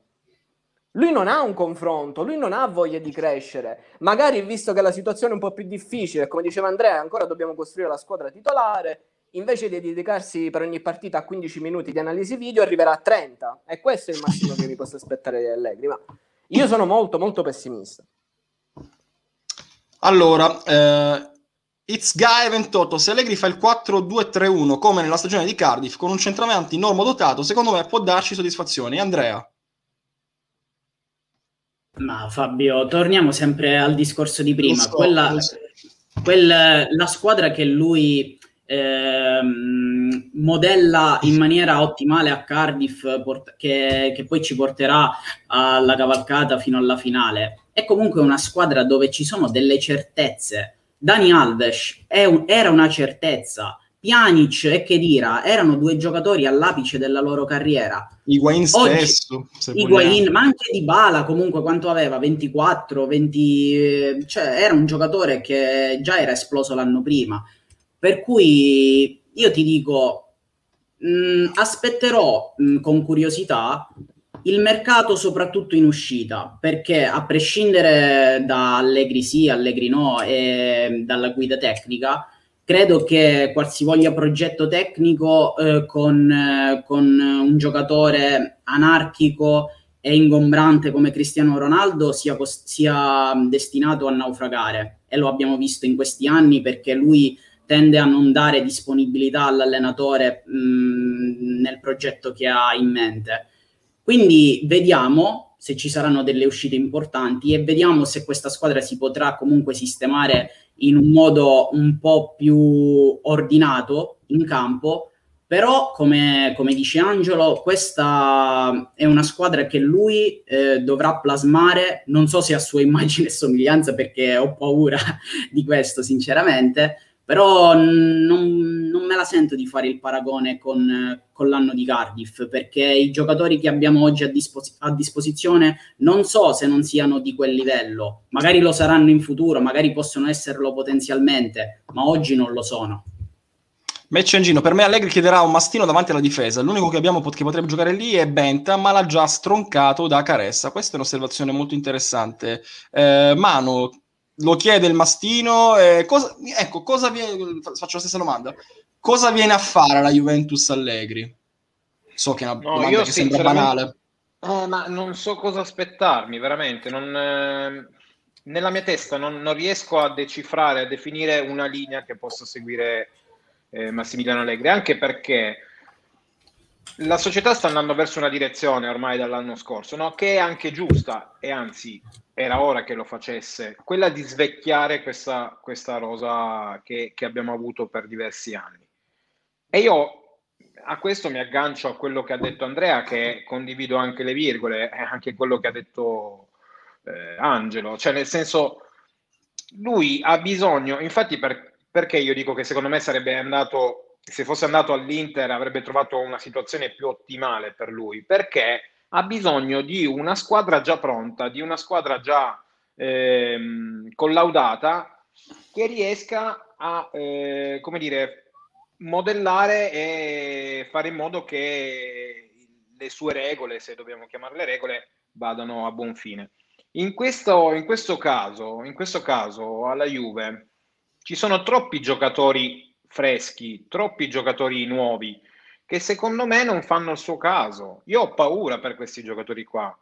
Lui non ha un confronto, lui non ha voglia di crescere. Magari visto che la situazione è un po' più difficile, come diceva Andrea, ancora dobbiamo costruire la squadra titolare, invece di dedicarsi per ogni partita a 15 minuti di analisi video, arriverà a 30. E questo è il massimo che mi posso aspettare di Allegri. Ma io sono molto, molto pessimista.
Allora, eh, It's Guy 28, se Allegri fa il 4-2-3-1 come nella stagione di Cardiff con un centravanti normodotato, secondo me può darci soddisfazioni. Andrea?
Ma Fabio, torniamo sempre al discorso di prima. So, quella, quella, la squadra che lui ehm, modella in maniera ottimale a Cardiff, port- che, che poi ci porterà alla cavalcata fino alla finale, è comunque una squadra dove ci sono delle certezze. Dani Alves un, era una certezza. Pjanic e Kedira erano due giocatori all'apice della loro carriera.
Higuain stesso.
Higuain, ma anche Di Bala comunque quanto aveva? 24, 20... Cioè era un giocatore che già era esploso l'anno prima. Per cui io ti dico, mh, mm, aspetterò mh, mm, con curiosità il mercato soprattutto in uscita, perché a prescindere da Allegri sì, Allegri no e dalla guida tecnica, credo che qualsivoglia progetto tecnico eh, con, eh, con, un giocatore anarchico e ingombrante come Cristiano Ronaldo sia, sia destinato a naufragare. E lo abbiamo visto in questi anni perché lui tende a non dare disponibilità all'allenatore mh, mm, nel progetto che ha in mente. Quindi vediamo se ci saranno delle uscite importanti e vediamo se questa squadra si potrà comunque sistemare in un modo un po' più ordinato in campo. Però, come, come dice Angelo, questa è una squadra che lui eh, dovrà plasmare, non so se a sua immagine e somiglianza, perché ho paura di questo, sinceramente, però non, non, me la sento di fare il paragone con, con, l'anno di Cardiff perché i giocatori che abbiamo oggi a, dispos- a, disposizione non so se non siano di quel livello, magari lo saranno in futuro, magari possono esserlo potenzialmente, ma oggi non lo sono.
Match Engino, per me Allegri chiederà un mastino davanti alla difesa. L'unico che abbiamo che potrebbe giocare lì è Benta, ma l'ha già stroncato da Caressa. Questa è un'osservazione molto interessante. Eh, Manu, lo chiede il mastino. Eh, cosa, ecco, cosa viene, faccio la stessa domanda. Cosa viene a fare la Juventus Allegri? So che è una no, domanda che sembra banale.
Eh, ma non so cosa aspettarmi, veramente. Non, eh, nella mia testa non, non, riesco a decifrare, a definire una linea che possa seguire eh, Massimiliano Allegri, anche perché la società sta andando verso una direzione ormai dall'anno scorso, no? che è anche giusta e anzi era ora che lo facesse, quella di svecchiare questa, questa rosa che, che, abbiamo avuto per diversi anni. E io a questo mi aggancio a quello che ha detto Andrea, che condivido anche le virgole, e anche quello che ha detto eh, Angelo, cioè nel senso lui ha bisogno, infatti per, perché io dico che secondo me sarebbe andato se fosse andato all'Inter avrebbe trovato una situazione più ottimale per lui, perché ha bisogno di una squadra già pronta, di una squadra già ehm, collaudata che riesca a, eh, come dire, modellare e fare in modo che le sue regole, se dobbiamo chiamarle regole, vadano a buon fine. In questo, in questo caso, in questo caso alla Juve ci sono troppi giocatori freschi, troppi giocatori nuovi che secondo me non fanno il suo caso. Io ho paura per questi giocatori qua.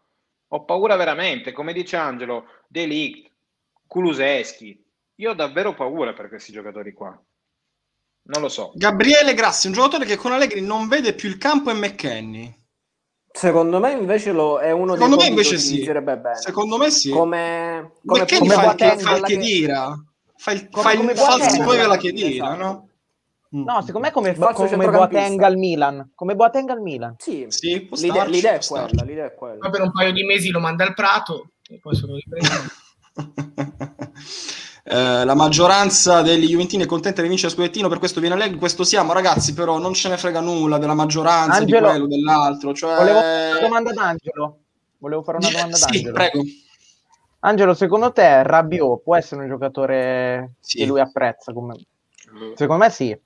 Ho paura veramente, come dice Angelo, Delict, Kuluseschi. Io ho davvero paura per questi giocatori qua. Non lo so.
Gabriele Grassi, un giocatore che con Allegri non vede più il campo è McKenny.
Secondo me invece lo, è uno
Secondo dei me invece sì. Secondo me sì.
Come,
come, come fa, il, fa il chiedira. Fa il, come, fa il falso poi la chiedira, esatto. no?
Mm. No, secondo me come, come Boateng al Milan. Come Boateng al Milan.
Sì, sì l'idea, l'idea, è quella, l'idea, è quella,
Poi per un paio di mesi lo manda al Prato e poi se lo riprende.
eh, la maggioranza degli Juventini è contenta di vincere scudettino, per questo viene Allegri, questo siamo ragazzi, però non ce ne frega nulla della maggioranza,
Angelo,
di quello, dell'altro. Cioè...
Volevo fare una domanda ad Angelo. Volevo fare una domanda ad
Sì,
Angelo.
prego.
Angelo, secondo te Rabiot può essere un giocatore
Sì.
che lui apprezza? Come... Secondo me sì.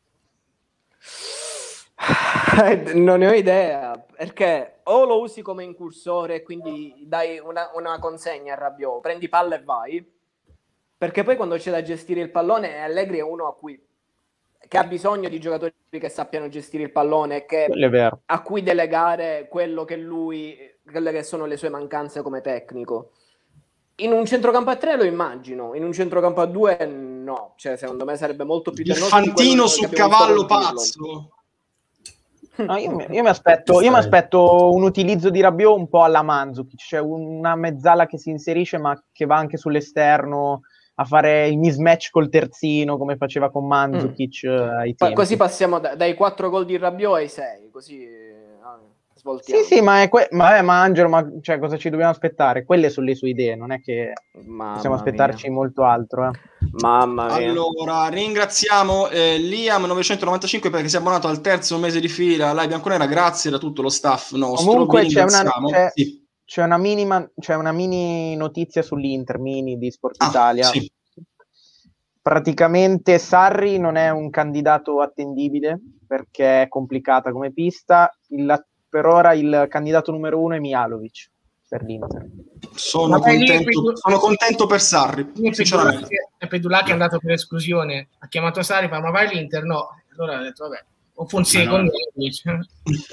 non ne ho idea, perché o lo usi come incursore e quindi dai una, una consegna a Rabiot, prendi palla e vai, perché poi quando c'è da gestire il pallone Allegri è uno a cui che ha bisogno di giocatori che sappiano gestire il pallone che, a cui delegare quello che lui, quelle che sono le sue mancanze come tecnico. In un centrocampo a tre lo immagino, in un centrocampo a due no, cioè secondo me sarebbe molto più
Il fantino sul cavallo pazzo.
No, io, mi- io mi aspetto, io mi aspetto un utilizzo di Rabiot un po' alla Mandzukic, cioè una mezzala che si inserisce ma che va anche sull'esterno a fare il mismatch col terzino come faceva con Mandzukic eh, ai
Pa-
tempi.
così passiamo da- dai 4 gol di Rabiot ai 6, così svoltiamo.
Sì, sì, ma, è que- ma, vabbè, ma Angelo, ma cioè, cosa ci dobbiamo aspettare? Quelle sono le sue idee, non è che
Mamma
possiamo aspettarci molto altro. eh.
mia. Mamma mia.
Allora, ringraziamo eh, Liam995 perché si è abbonato al terzo mese di fila alla Bianconera, grazie da tutto lo staff nostro.
Comunque c'è una, c'è-
Sì.
c'è una minima, c'è una mini notizia sull'Inter, mini di Sport
Ah,
Italia.
sì.
Praticamente Sarri non è un candidato attendibile perché è complicata come pista. Il- per ora il candidato numero uno è Mialovic per l'Inter.
Sono, contento,
Pedu-
sono contento per Sarri, sinceramente.
Pedulacchi- Pedulacchi è andato per esclusione, ha chiamato Sari, fa, ma vai all'Inter? No, allora ha detto vabbè, o Fonseca
no.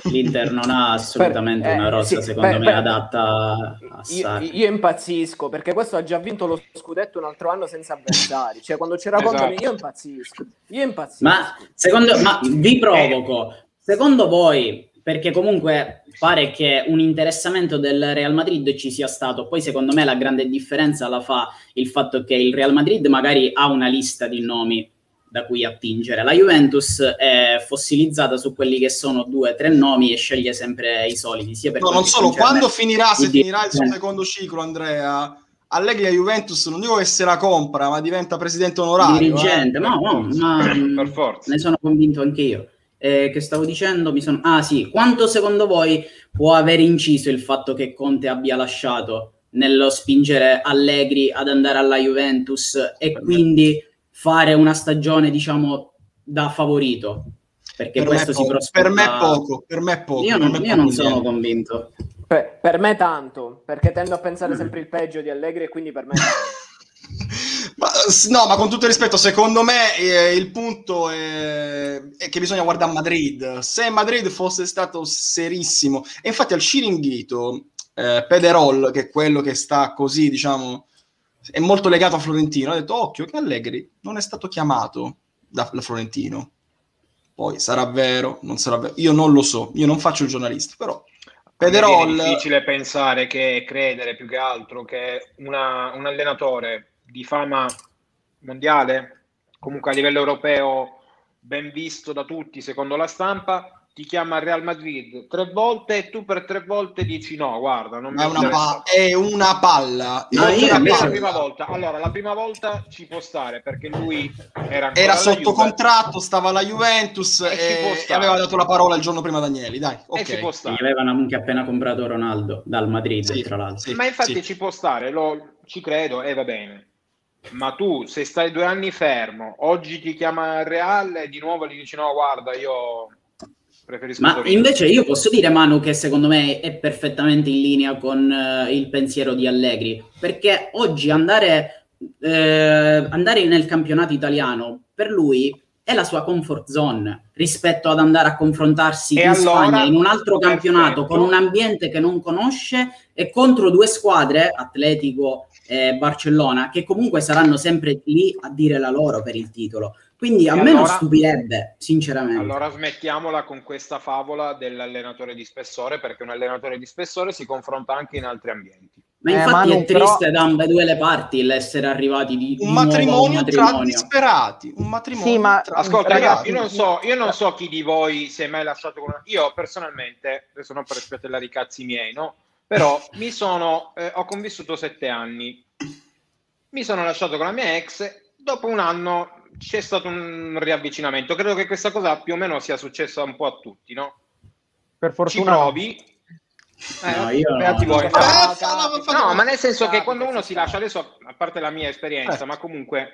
L'Inter non ha assolutamente
Per- eh,
una rosa,
sì,
secondo
per-
me,
per-
adatta a
Io,
Sarri.
io impazzisco perché questo ha già vinto lo scudetto un altro anno senza avversari. Cioè, quando c'era
Esatto.
Conte, io impazzisco. Io impazzisco.
Ma secondo ma vi provoco, secondo voi, perché comunque pare che un interessamento del Real Madrid ci sia stato, poi secondo me la grande differenza la fa il fatto che il Real Madrid magari ha una lista di nomi da cui attingere, la Juventus è fossilizzata su quelli che sono due o tre nomi e sceglie sempre i soliti, sia per
No, non solo, quando finirà, se
il
finirà il suo
dirigente.
secondo ciclo, Andrea, Allegri a Juventus non dico che se la compra, ma diventa presidente onorario.
dirigente,
eh.
no, no, ma
Per forza.
ne sono convinto anche io. Eh, che stavo dicendo? Mi sono... Ah sì, quanto secondo voi può aver inciso il fatto che Conte abbia lasciato nello spingere Allegri ad andare alla Juventus e quindi fare una stagione, diciamo, da favorito? Perché
Per
questo si
poco,
prospetta...
per me è poco, per me è poco.
Io non, io non sono convinto.
per, per me tanto, perché tendo a pensare
Mm.
sempre il peggio di Allegri e quindi per me
no, ma con tutto il rispetto, secondo me eh, il punto è, è che bisogna guardare Madrid. Se Madrid fosse stato serissimo, e infatti al Ciringhito, eh, Pederol, che è quello che sta così, diciamo, è molto legato a Florentino, ha detto occhio che Allegri non è stato chiamato da, da Florentino. Poi sarà vero, non sarà vero, io non lo so, io non faccio il giornalista, però Pederol...
È difficile pensare che credere più che altro che una- un allenatore di fama mondiale, comunque a livello europeo ben visto da tutti secondo la stampa, ti chiama al Real Madrid tre volte e tu per tre volte dici no, guarda, non mi
è una, pa- è una palla.
No,
È
io
una
la, prima volta. Allora, la prima volta ci può stare perché lui era,
Era sotto
Juve
contratto, stava alla Juventus
E
e, aveva dato la parola il giorno prima Danieli. Dai,
e ci
ok.
può
Gli
stare.
avevano anche appena comprato Ronaldo dal Madrid,
Sì,
tra l'altro.
sì,
Ma infatti
sì.
ci può stare, lo- ci credo e va bene. Ma tu, se stai due anni fermo, oggi ti chiama il Real e di nuovo gli dici no, guarda, io preferisco
Ma
Torino.
invece io posso dire, Manu, che secondo me è perfettamente in linea con eh, il pensiero di Allegri, perché oggi andare, eh, andare nel campionato italiano per lui è la sua comfort zone rispetto ad andare a confrontarsi
E
in
allora,
Spagna in un altro campionato con un ambiente che non conosce e contro due squadre, Atletico e Barcellona, che comunque saranno sempre lì a dire la loro per il titolo. Quindi a
E
me non
allora-
stupirebbe, sinceramente.
Allora smettiamola con questa favola dell'allenatore di spessore, perché un allenatore di spessore si confronta anche in altri ambienti.
Ma
Eh,
infatti
Manu,
è triste
però-
da ambedue le parti l'essere arrivati di, di
Un matrimonio,
un
tra
matrimonio.
disperati. Un matrimonio
Sì, ma-
tra
Ascolta,
Ragazzi,
io, io non so, io non so chi di voi si è mai lasciato con una... Io personalmente, adesso non per spiattellare i cazzi miei, no? Però mi sono, eh, ho convissuto sette anni, mi sono lasciato con la mia ex dopo un anno c'è stato un riavvicinamento. Credo che questa cosa più o meno sia successa un po' a tutti, no?
Per
Ci
fortuna.
provi. Eh,
No, io no.
voi.
Eh,
No, ma nel senso che quando uno si lascia, adesso a parte la mia esperienza,
Certo.
ma comunque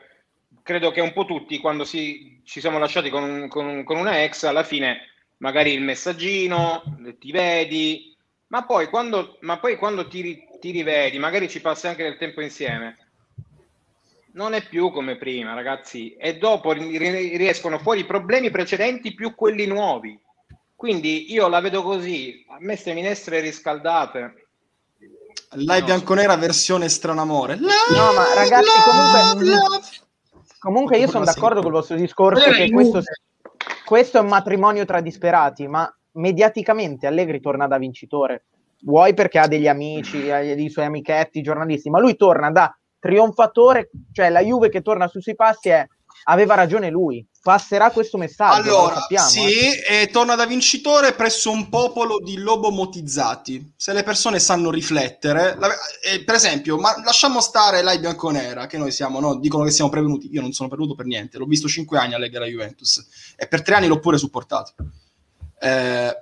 credo che un po' tutti quando si, ci siamo lasciati con, con con una ex, alla fine magari il messaggino, ti vedi, ma poi quando, ma poi quando ti, ti rivedi, magari ci passi anche del tempo insieme, non è più come prima, ragazzi, e dopo ri- ri- riescono fuori i problemi precedenti più quelli nuovi. Quindi io la vedo così, a me ste minestre riscaldate.
L'hai
No.
bianconera versione stranamore.
No, ma ragazzi, comunque-
love.
Comunque io sono d'accordo con il vostro discorso che questo, questo è un matrimonio tra disperati, ma mediaticamente Allegri torna da vincitore. Vuoi perché ha degli amici, ha dei suoi amichetti, giornalisti, ma lui torna da trionfatore, cioè la Juve che torna sui suoi passi è aveva ragione lui, passerà questo messaggio, lo
Allora,
sappiamo.
sì,
eh.
e torna da vincitore presso un popolo di lobomotizzati. Se le persone sanno riflettere, la- eh, per esempio, ma lasciamo stare l'Ai Bianconera, che noi siamo, no? dicono che siamo prevenuti. Io non sono prevenuto per niente, l'ho visto cinque anni a alla Juventus e per tre anni l'ho pure supportato. Eh,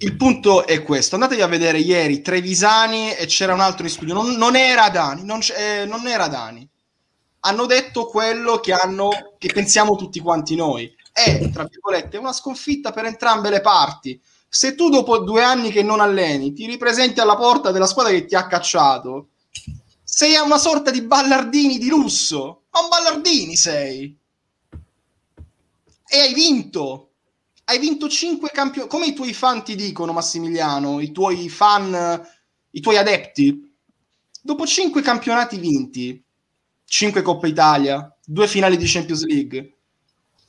il punto è questo: andatevi a vedere ieri Trevisani e c'era un altro in studio. Non, non era Dani, non, eh, non era Dani. Hanno detto quello che, hanno, che pensiamo tutti quanti noi. È, tra virgolette, una sconfitta per entrambe le parti. Se tu dopo due anni che non alleni ti ripresenti alla porta della squadra che ti ha cacciato, sei una sorta di ballardini di lusso. Ma un ballardini sei. E hai vinto. Hai vinto 5 campioni. Come i tuoi fan ti dicono, Massimiliano, i tuoi fan, i tuoi adepti. Dopo 5 campionati vinti, 5 Coppa Italia, 2 finali di Champions League.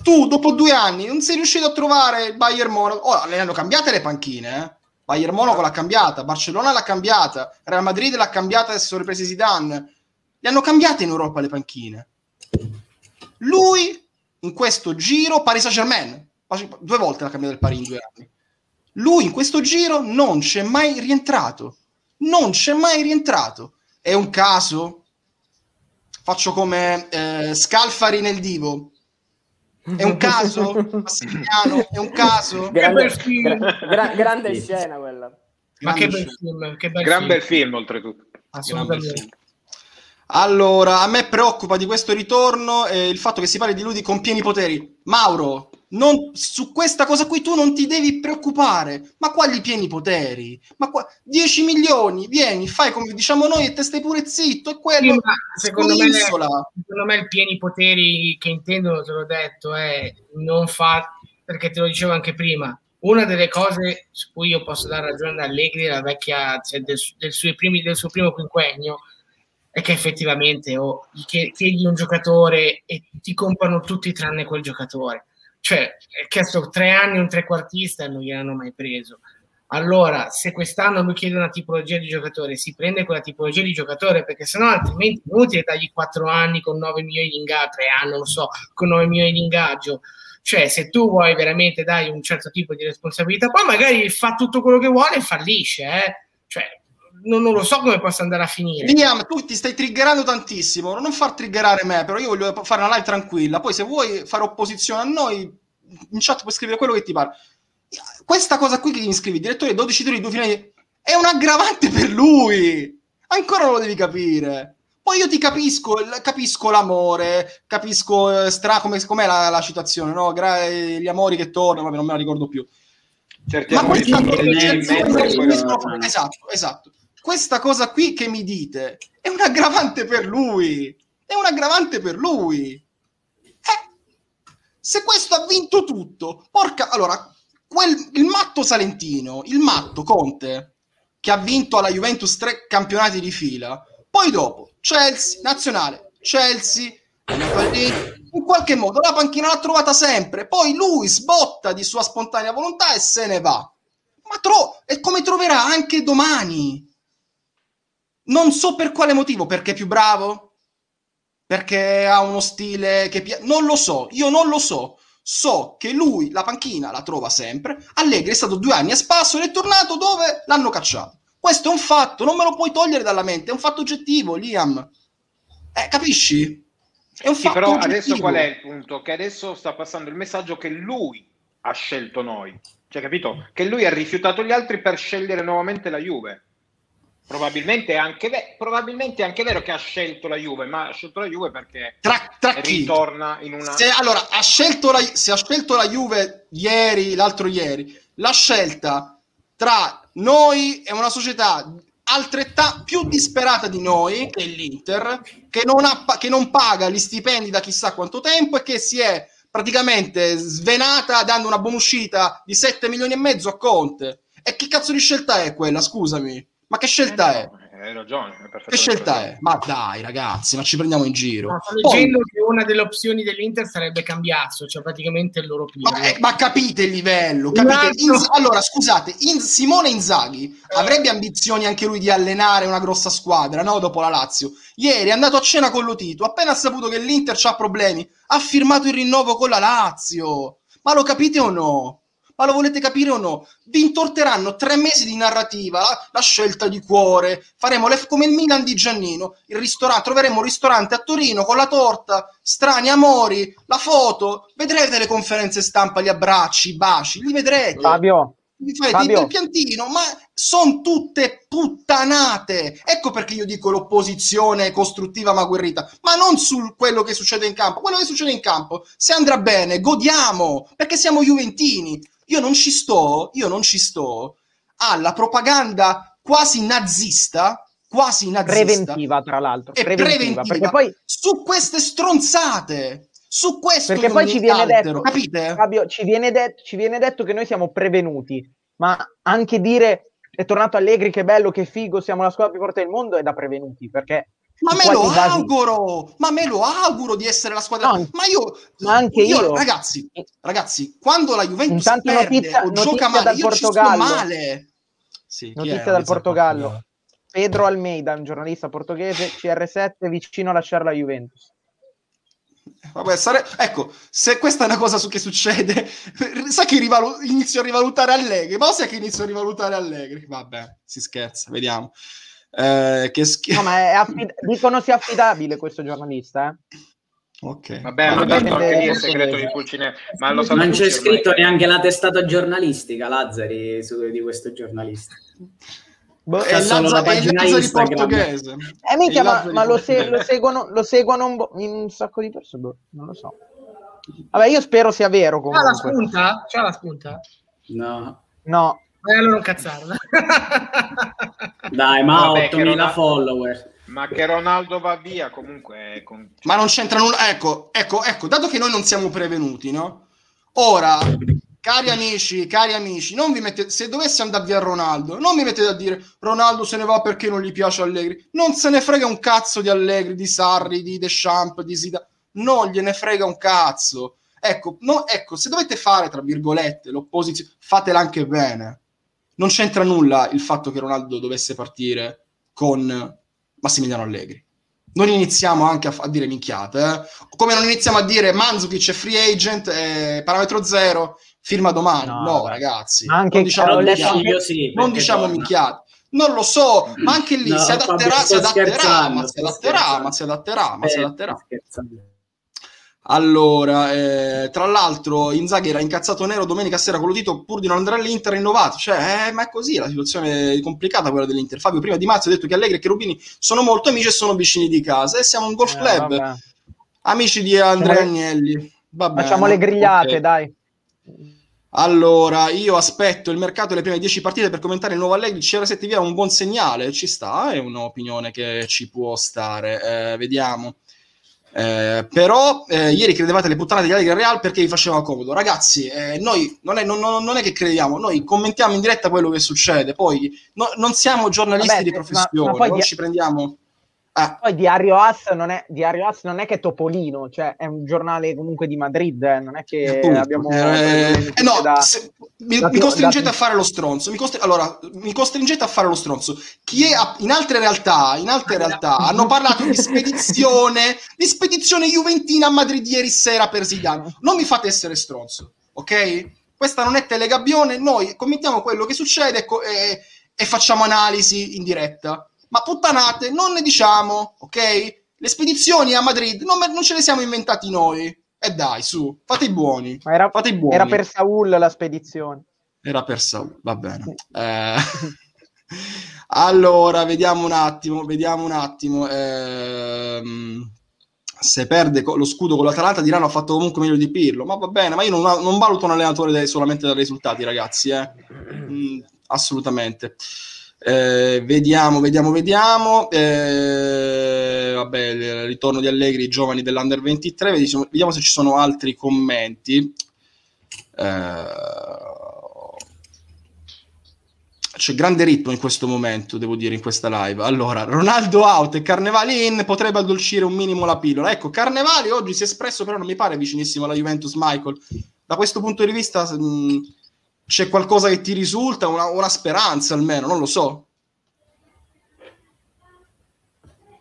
Tu dopo due anni non sei riuscito a trovare il Bayern Monaco. Ora le hanno cambiate le panchine, eh? Bayern Monaco l'ha cambiata, Barcellona l'ha cambiata, Real Madrid l'ha cambiata si sono ripresi Zidane. Le hanno cambiate in Europa le panchine. Lui in questo giro Paris Saint-Germain, due volte l'ha cambiato il Paris in due anni. Lui in questo giro non c'è mai rientrato. Non c'è mai rientrato. È un caso? Faccio come eh, Scalfari nel Divo. È un caso? Massimiliano, è un caso?
Grande, gra- gra- grande
Sì.
scena quella.
Ma che
Grande
bel film, che bel
Gran
film.
bel film, oltretutto.
Assolutamente.
film. Allora, a me preoccupa di questo ritorno eh, il fatto che si parli di lui con pieni poteri. Mauro, non- su questa cosa qui tu non ti devi preoccupare. Ma quali pieni poteri? Ma qua, 10 milioni, vieni, fai come diciamo noi e te stai pure zitto. E
Sì,
quello
ma secondo me, secondo me il pieni poteri che intendono, te l'ho detto, è non fa, perché te lo dicevo anche prima, una delle cose su cui io posso dare ragione ad Allegri, la vecchia, cioè del, del suo primi- del suo primo quinquennio, è che effettivamente oh, chiedi un giocatore e ti comprano tutti tranne quel giocatore. Cioè, è chiesto tre anni un trequartista e non gliel'hanno mai preso. Allora, se quest'anno lui chiede una tipologia di giocatore, si prende quella tipologia di giocatore, perché sennò altrimenti è inutile dargli 4 anni con 9 milioni di ingaggio, 3 anni, non so, con 9 milioni di ingaggio. Cioè, se tu vuoi veramente dare un certo tipo di responsabilità, poi magari fa tutto quello che vuole e fallisce, eh? Cioè, non, non lo so come possa andare a finire.
Liam, tu ti stai triggerando tantissimo. Non far triggerare me, però io voglio fare una live tranquilla. Poi, se vuoi fare opposizione a noi, in chat puoi scrivere quello che ti pare. Questa cosa qui che gli scrivi, direttore 12 titoli, due finali, è un aggravante per lui. Ancora non lo devi capire. Poi io ti capisco, capisco l'amore, capisco eh, stra- come, com'è la, la citazione, no? Gra- eh, gli amori che tornano, vabbè, non me la ricordo più.
Certi
Ma
amori
questa
si
cosa,
mettono in
tendenza,
mezzo e poi-
eh,
esatto, esatto. Questa cosa qui che mi dite è un aggravante per lui. È un aggravante per lui. Eh, se questo ha vinto tutto, porca. Allora, quel, il matto Salentino, il matto Conte, che ha vinto alla Juventus tre campionati di fila, poi dopo Chelsea, nazionale, Chelsea, in qualche modo la panchina l'ha trovata sempre. Poi lui sbotta di sua spontanea volontà e se ne va. Ma tro- e come troverà anche domani. Non so per quale motivo, perché è più bravo? Perché ha uno stile che piace? Non lo so, io non lo so. So che lui la panchina la trova sempre. Allegri è stato due anni a spasso ed è tornato dove l'hanno cacciato. Questo è un fatto, non me lo puoi togliere dalla mente, è un fatto oggettivo, Liam. Eh, capisci? È un
Sì,
fatto
però
oggettivo.
adesso qual è il punto? Che adesso sta passando il messaggio che lui ha scelto noi. Cioè, capito? Che lui ha rifiutato gli altri per scegliere nuovamente la Juve. Probabilmente è anche, ve- probabilmente è anche vero che ha scelto la Juve, ma ha scelto la Juve perché
Tra, tra chi?
ritorna in una...
Se, allora, ha scelto la, se ha scelto la Juve ieri, l'altro ieri, la scelta tra noi e una società altrettanto più disperata di noi, che è l'Inter, che non, ha, che non paga gli stipendi da chissà quanto tempo e che si è praticamente svenata dando una buonuscita di 7 milioni e mezzo a Conte. E che cazzo di scelta è quella? Scusami. Ma che scelta è?
Eh, no, Hai ragione.
Che scelta
ragione.
è? Ma dai, ragazzi, ma ci prendiamo in giro.
No, sto leggendo che una delle opzioni dell'Inter sarebbe cambiato, cioè praticamente il loro Pirlo.
Ma, eh, ma capite il livello? Capite? Inz- allora, scusate, In- Simone Inzaghi
Eh.
avrebbe ambizioni anche lui di allenare una grossa squadra, no? Dopo la Lazio. Ieri è andato a cena con Lotito, appena ha saputo che l'Inter ha problemi, ha firmato il rinnovo con la Lazio. Ma lo capite o no? Ma lo volete capire o no? Vi intorteranno tre mesi di narrativa, la, la scelta di cuore, faremo le- come il Milan di Giannino, il ristorante, troveremo un ristorante a Torino con la torta, strani amori, la foto, vedrete le conferenze stampa, gli abbracci, i baci, li vedrete.
Fabio,
Vi fate
Fabio.
il piantino, ma sono tutte puttanate. Ecco perché io dico l'opposizione costruttiva ma guerrita, ma non su quello che succede in campo. Quello che succede in campo, se andrà bene, godiamo, perché siamo juventini. Io non ci sto, io non ci sto alla propaganda quasi nazista, quasi nazista
preventiva tra l'altro,
e
preventiva,
preventiva,
perché poi
su queste stronzate. Su questo
Perché poi ci viene
altero,
detto,
capite?
Fabio, ci viene, det- ci viene detto che noi siamo prevenuti, ma anche dire è tornato Allegri, che bello, che figo, siamo la squadra più forte del mondo, è da prevenuti, perché
Ma me lo
casi-
auguro, ma me lo auguro di essere la squadra.
No,
ma io,
ma anche io.
ragazzi, ragazzi, quando la Juventus
Intanto
perde
notizia-
o gioca male,
dal
io ci sto
Portogallo.
male. Sì?
Notizia dal Portogallo. Pedro Almeida, un giornalista portoghese, CR7, vicino a lasciare la Juventus.
Vabbè, sare- Ecco, se questa è una cosa su che succede, sa che rivalu- inizio a rivalutare Allegri, ma sai che inizio a rivalutare Allegri? Vabbè, si scherza, vediamo. Eh, che schifo.
No, ma è affid- dicono sia affidabile questo giornalista, eh?
Ok.
Vabbè, ma tanto anche lì è segreto di Pulcinella. Ma lo sanno
Non c'è
ormai.
scritto neanche la testata giornalistica, Lazzari, su, di questo giornalista.
Boh,
È
solo la
è il
pagina
Lazzari
Instagram.
portoghese.
Eh, minchia, ma, ma lo, se- lo seguono, lo seguono un, bo- in un sacco di persone, boh, non lo so. Vabbè, io spero sia vero
C'ha la
comunque.
spunta? C'ha la spunta?
No.
No,
Eh, allora non cazzarla.
Dai, ma
Vabbè,
8.000
che non ha-
follower.
Ma che Ronaldo va via comunque... è con-
Ma non c'entra nulla. Ecco, ecco, ecco, dato che noi non siamo prevenuti, no? Ora, cari amici, cari amici, non vi mettete, se dovesse andare via Ronaldo, non mi mettete a dire Ronaldo se ne va perché non gli piace Allegri. Non se ne frega un cazzo di Allegri, di Sarri, di Deschamps, di Zidane. Non gliene frega un cazzo. Ecco, no, ecco, se dovete fare, tra virgolette, l'opposizione, fatela anche bene. Non c'entra nulla il fatto che Ronaldo dovesse partire con Massimiliano Allegri. Non iniziamo anche a, a dire minchiate, eh? come non iniziamo a dire Mandzukic è free agent, eh, parametro zero, firma domani. No,
No,
ragazzi,
anche
non diciamo minchiate.
Sì,
Non diciamo
torna.
minchiate. Non lo so, ma anche lì
No,
si adatterà, si adatterà, ma si
sto
adatterà, ma si adatterà, ma si
Eh,
adatterà. Allora, eh, tra l'altro, Inzaghi era incazzato nero domenica sera con lo Tito pur di non andare all'Inter rinnovato. Cioè, eh, ma è così, la situazione è complicata quella dell'Inter. Fabio, prima di marzo ha detto che Allegri e Cherubini sono molto amici e sono vicini di casa. E siamo un golf
Eh,
club,
vabbè.
amici di Andrea
Facciamo
Agnelli. Va bene,
facciamo le grigliate,
ok.
dai.
Allora, io aspetto il mercato e le prime 10 partite per commentare il nuovo Allegri. CR7 via è un buon segnale, ci sta, è un'opinione che ci può stare. Eh, vediamo. Eh, però eh, ieri credevate alle puttanate di Allegri al Real perché vi faceva comodo. Ragazzi, eh, noi non è, non- non- è che crediamo, noi commentiamo in diretta quello che succede. Poi no- non siamo giornalisti
Vabbè,
di
ma-
professione,
ma poi
non ci prendiamo. Eh,
Poi Diario As non è, Diario As non è che è Topolino, cioè è un giornale comunque di Madrid, eh, non è che
Appunto.
abbiamo...
Eh, eh, no,
da-
se- mi,
da-
mi costringete
da-
a fare lo stronzo. Mi costri- allora, mi costringete a fare lo stronzo. Chi è a- in altre realtà, in altre realtà hanno parlato di spedizione, di spedizione juventina a Madrid ieri sera per Zidane. Non mi fate essere stronzo, ok? Questa non è Telegabbione, noi commentiamo quello che succede e co- e, e facciamo analisi in diretta. Ma puttanate non ne diciamo, ok? Le spedizioni a Madrid non, non ce le siamo inventati noi. E eh dai, su, fate i buoni.
Ma era,
fate i buoni.
era per Saul la spedizione.
Era per Saul, va bene. Eh, allora, vediamo un attimo, vediamo un attimo. Ehm, se perde lo scudo con l'Atalanta diranno ha fatto comunque meglio di Pirlo. Ma va bene, ma io non, non valuto un allenatore dai, solamente dai risultati, ragazzi. Eh. Mm, assolutamente. Eh, vediamo, vediamo, vediamo. Eh, vabbè, il ritorno di Allegri, i giovani dell'Under 23. Vediamo, vediamo se ci sono altri commenti. Eh, c'è grande ritmo in questo momento, devo dire, in questa live. Allora, Ronaldo out e Carnevali in potrebbe addolcire un minimo la pillola. Ecco, Carnevali oggi si è espresso, però non mi pare vicinissimo alla Juventus Michael. Da questo punto di vista mh, c'è qualcosa che ti risulta, una, una speranza almeno, non lo so.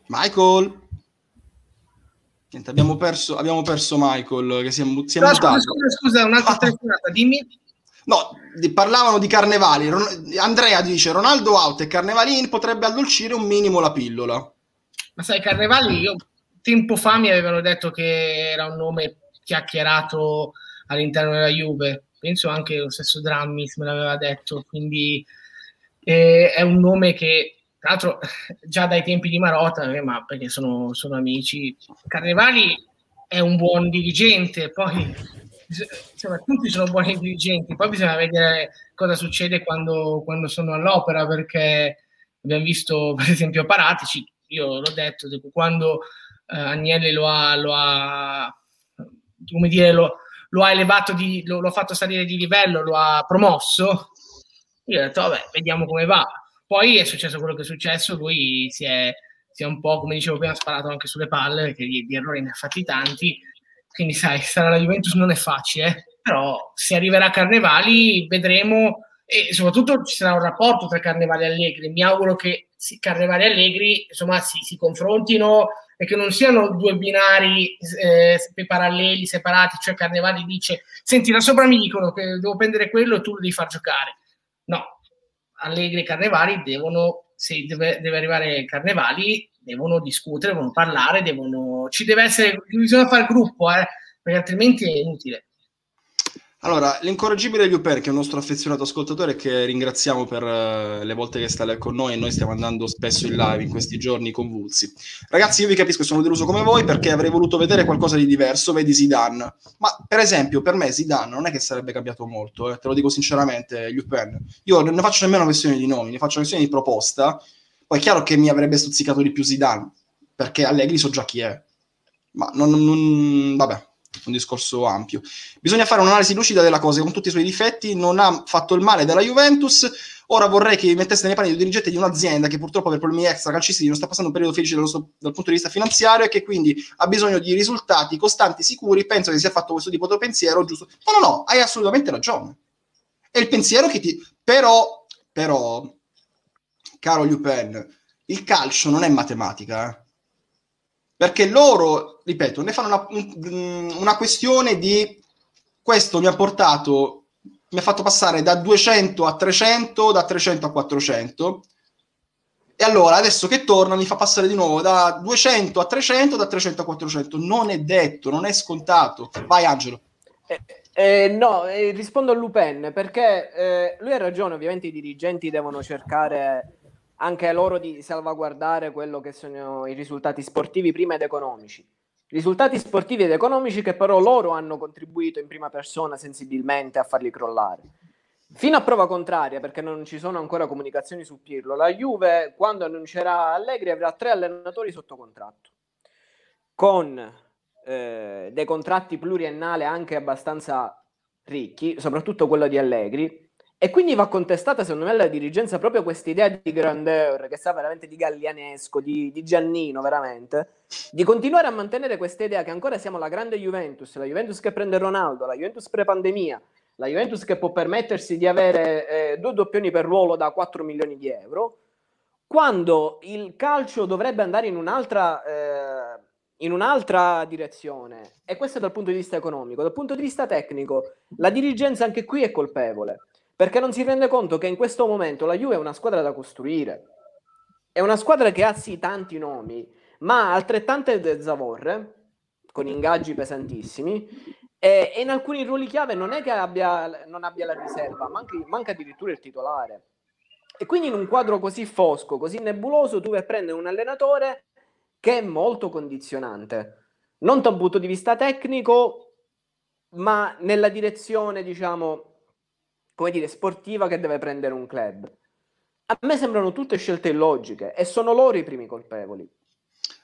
Michael? Niente, abbiamo perso, abbiamo perso Michael che si è, si è
no, mutato. Scusa, scusa, un'altra ah. telefonata, dimmi.
No, di, parlavano di Carnevali. Ron- Andrea dice Ronaldo out e Carnevali in potrebbe addolcire un minimo la pillola.
Ma sai, Carnevali, io tempo fa mi avevano detto che era un nome chiacchierato all'interno della Juve penso anche lo stesso Drammis me l'aveva detto, quindi eh, è un nome che tra l'altro già dai tempi di Marota, eh, ma perché sono, sono, amici, Carnevali è un buon dirigente, poi insomma, tutti sono buoni dirigenti, poi bisogna vedere cosa succede quando, quando sono all'opera, perché abbiamo visto per esempio Paratici, io l'ho detto, quando eh, Agnelli lo ha, lo ha come dire, lo, lo ha elevato, di, lo, lo ha fatto salire di livello, lo ha promosso. Io ho detto, vabbè, vediamo come va. Poi è successo quello che è successo, lui si è, si è un po', come dicevo prima, sparato anche sulle palle, perché di, di errori ne ha fatti tanti. Quindi, sai, stare alla Juventus non è facile, però se arriverà a Carnevali vedremo e soprattutto ci sarà un rapporto tra Carnevali e Allegri. Mi auguro che Carnevali e Allegri insomma, si, si confrontino e che non siano due binari eh, paralleli, separati, cioè Carnevali dice, senti, da sopra mi dicono che devo prendere quello e tu lo devi far giocare. No, Allegri e Carnevali devono, se deve, deve arrivare Carnevali, devono discutere, devono parlare, devono, ci deve essere, bisogna fare gruppo, eh, perché altrimenti è inutile.
Allora, l'incorreggibile Liuper, che è un nostro affezionato ascoltatore, che ringraziamo per uh, le volte che sta con noi e noi stiamo andando spesso in live in questi giorni convulsi. Ragazzi, io vi capisco, sono deluso come voi perché avrei voluto vedere qualcosa di diverso, vedi Zidane. Ma per esempio, per me Zidane non è che sarebbe cambiato molto, eh, te lo dico sinceramente, Liuper. Io non ne faccio nemmeno questione di nomi, ne faccio questione di proposta. Poi è chiaro che mi avrebbe stuzzicato di più Zidane, perché Allegri so già chi è. Ma non, non vabbè, un discorso ampio. Bisogna fare un'analisi lucida della cosa, con tutti i suoi difetti non ha fatto il male della Juventus. Ora vorrei che metteste nei panni di dirigente di un'azienda che purtroppo per problemi extra calcistici non sta passando un periodo felice dal, nostro, dal punto di vista finanziario e che quindi ha bisogno di risultati costanti, sicuri. Penso che sia fatto questo tipo di pensiero giusto. No, no, no, hai assolutamente ragione. È il pensiero che ti... Però, però, caro Lupin, il calcio non è matematica, eh? Perché loro, ripeto, ne fanno una, una questione di questo mi ha portato, mi ha fatto passare da 200 a 300, da 300 a 400. E allora adesso che torna mi fa passare di nuovo da 200 a 300, da 300 a 400. Non è detto, non è scontato. Vai Angelo.
Eh, eh, no, eh, rispondo a Lupin perché eh, lui ha ragione, ovviamente i dirigenti devono cercare anche loro di salvaguardare quello che sono i risultati sportivi prima ed economici. Risultati sportivi ed economici che però loro hanno contribuito in prima persona sensibilmente a farli crollare. Fino a prova contraria, perché non ci sono ancora comunicazioni su Pirlo, la Juve quando annuncerà Allegri avrà tre allenatori sotto contratto, con eh, dei contratti pluriennali anche abbastanza ricchi, soprattutto quello di Allegri, e quindi va contestata, secondo me, alla dirigenza proprio questa idea di grandeur, che sa veramente di Gallianesco, di, di, Giannino, veramente, di continuare a mantenere questa idea che ancora siamo la grande Juventus, la Juventus che prende Ronaldo, la Juventus pre-pandemia, la Juventus che può permettersi di avere eh, due doppioni per ruolo da 4 milioni di euro, quando il calcio dovrebbe andare in un'altra, eh, in un'altra direzione, e questo dal punto di vista economico, dal punto di vista tecnico, la dirigenza anche qui è colpevole perché non si rende conto che in questo momento la Juve è una squadra da costruire. È una squadra che ha sì tanti nomi, ma altrettante zavorre, con ingaggi pesantissimi, e, e, in alcuni ruoli chiave non è che abbia, non abbia la riserva, manca, manca addirittura il titolare. E quindi in un quadro così fosco, così nebuloso, tu vai a prendere un allenatore che è molto condizionante, non da un punto di vista tecnico, ma nella direzione, diciamo, come dire, sportiva che deve prendere un club. A me sembrano tutte scelte illogiche e sono loro i primi colpevoli.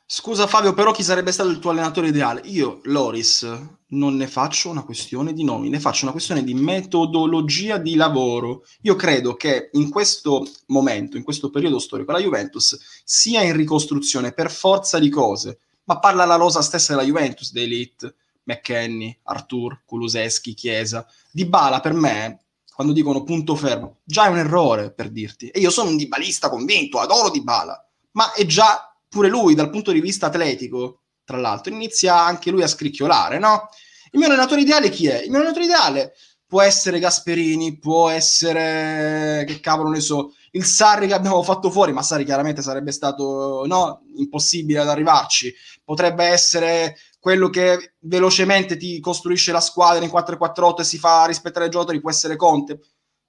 Scusa Fabio, però chi sarebbe stato il tuo allenatore ideale? Io, Loris, non ne faccio una questione di nomi, ne faccio una questione di metodologia di lavoro. Io credo che in questo momento, in questo periodo storico, la Juventus sia in ricostruzione per forza di cose, ma parla la rosa stessa della Juventus, The Elite, McKenny, Artur, Kuluseschi, Chiesa. Di Bala per me, quando dicono punto fermo, già è un errore per dirti. E io sono un dibalista convinto, adoro Di Bala, ma è già pure lui dal punto di vista atletico, tra l'altro, inizia anche lui a scricchiolare, no? Il mio allenatore ideale chi è? Il mio allenatore ideale può essere Gasperini, può essere, che cavolo ne so, il Sarri che abbiamo fatto fuori, ma Sarri chiaramente sarebbe stato no, impossibile ad arrivarci. Potrebbe essere quello che velocemente ti costruisce la squadra in 4-4-8 e si fa rispettare i giocatori, può essere Conte.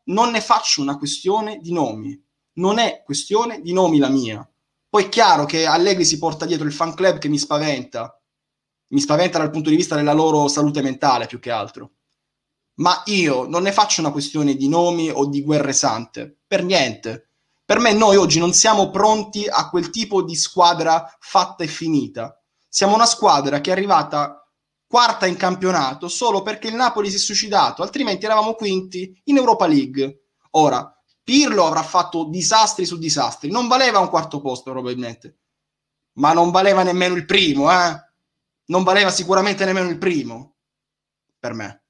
Non ne faccio una questione di nomi. Non è questione di nomi la mia. Poi è chiaro che Allegri si porta dietro il fan club che mi spaventa, mi spaventa dal punto di vista della loro salute mentale più che altro. Ma io non ne faccio una questione di nomi o di guerre sante, per niente. Per me noi oggi non siamo pronti a quel tipo di squadra fatta e finita. Siamo una squadra che è arrivata quarta in campionato solo perché il Napoli si è suicidato, altrimenti eravamo quinti in Europa League. Ora, Pirlo avrà fatto disastri su disastri. Non valeva un quarto posto, probabilmente, ma non valeva nemmeno il primo, eh? Non valeva sicuramente nemmeno il primo per me.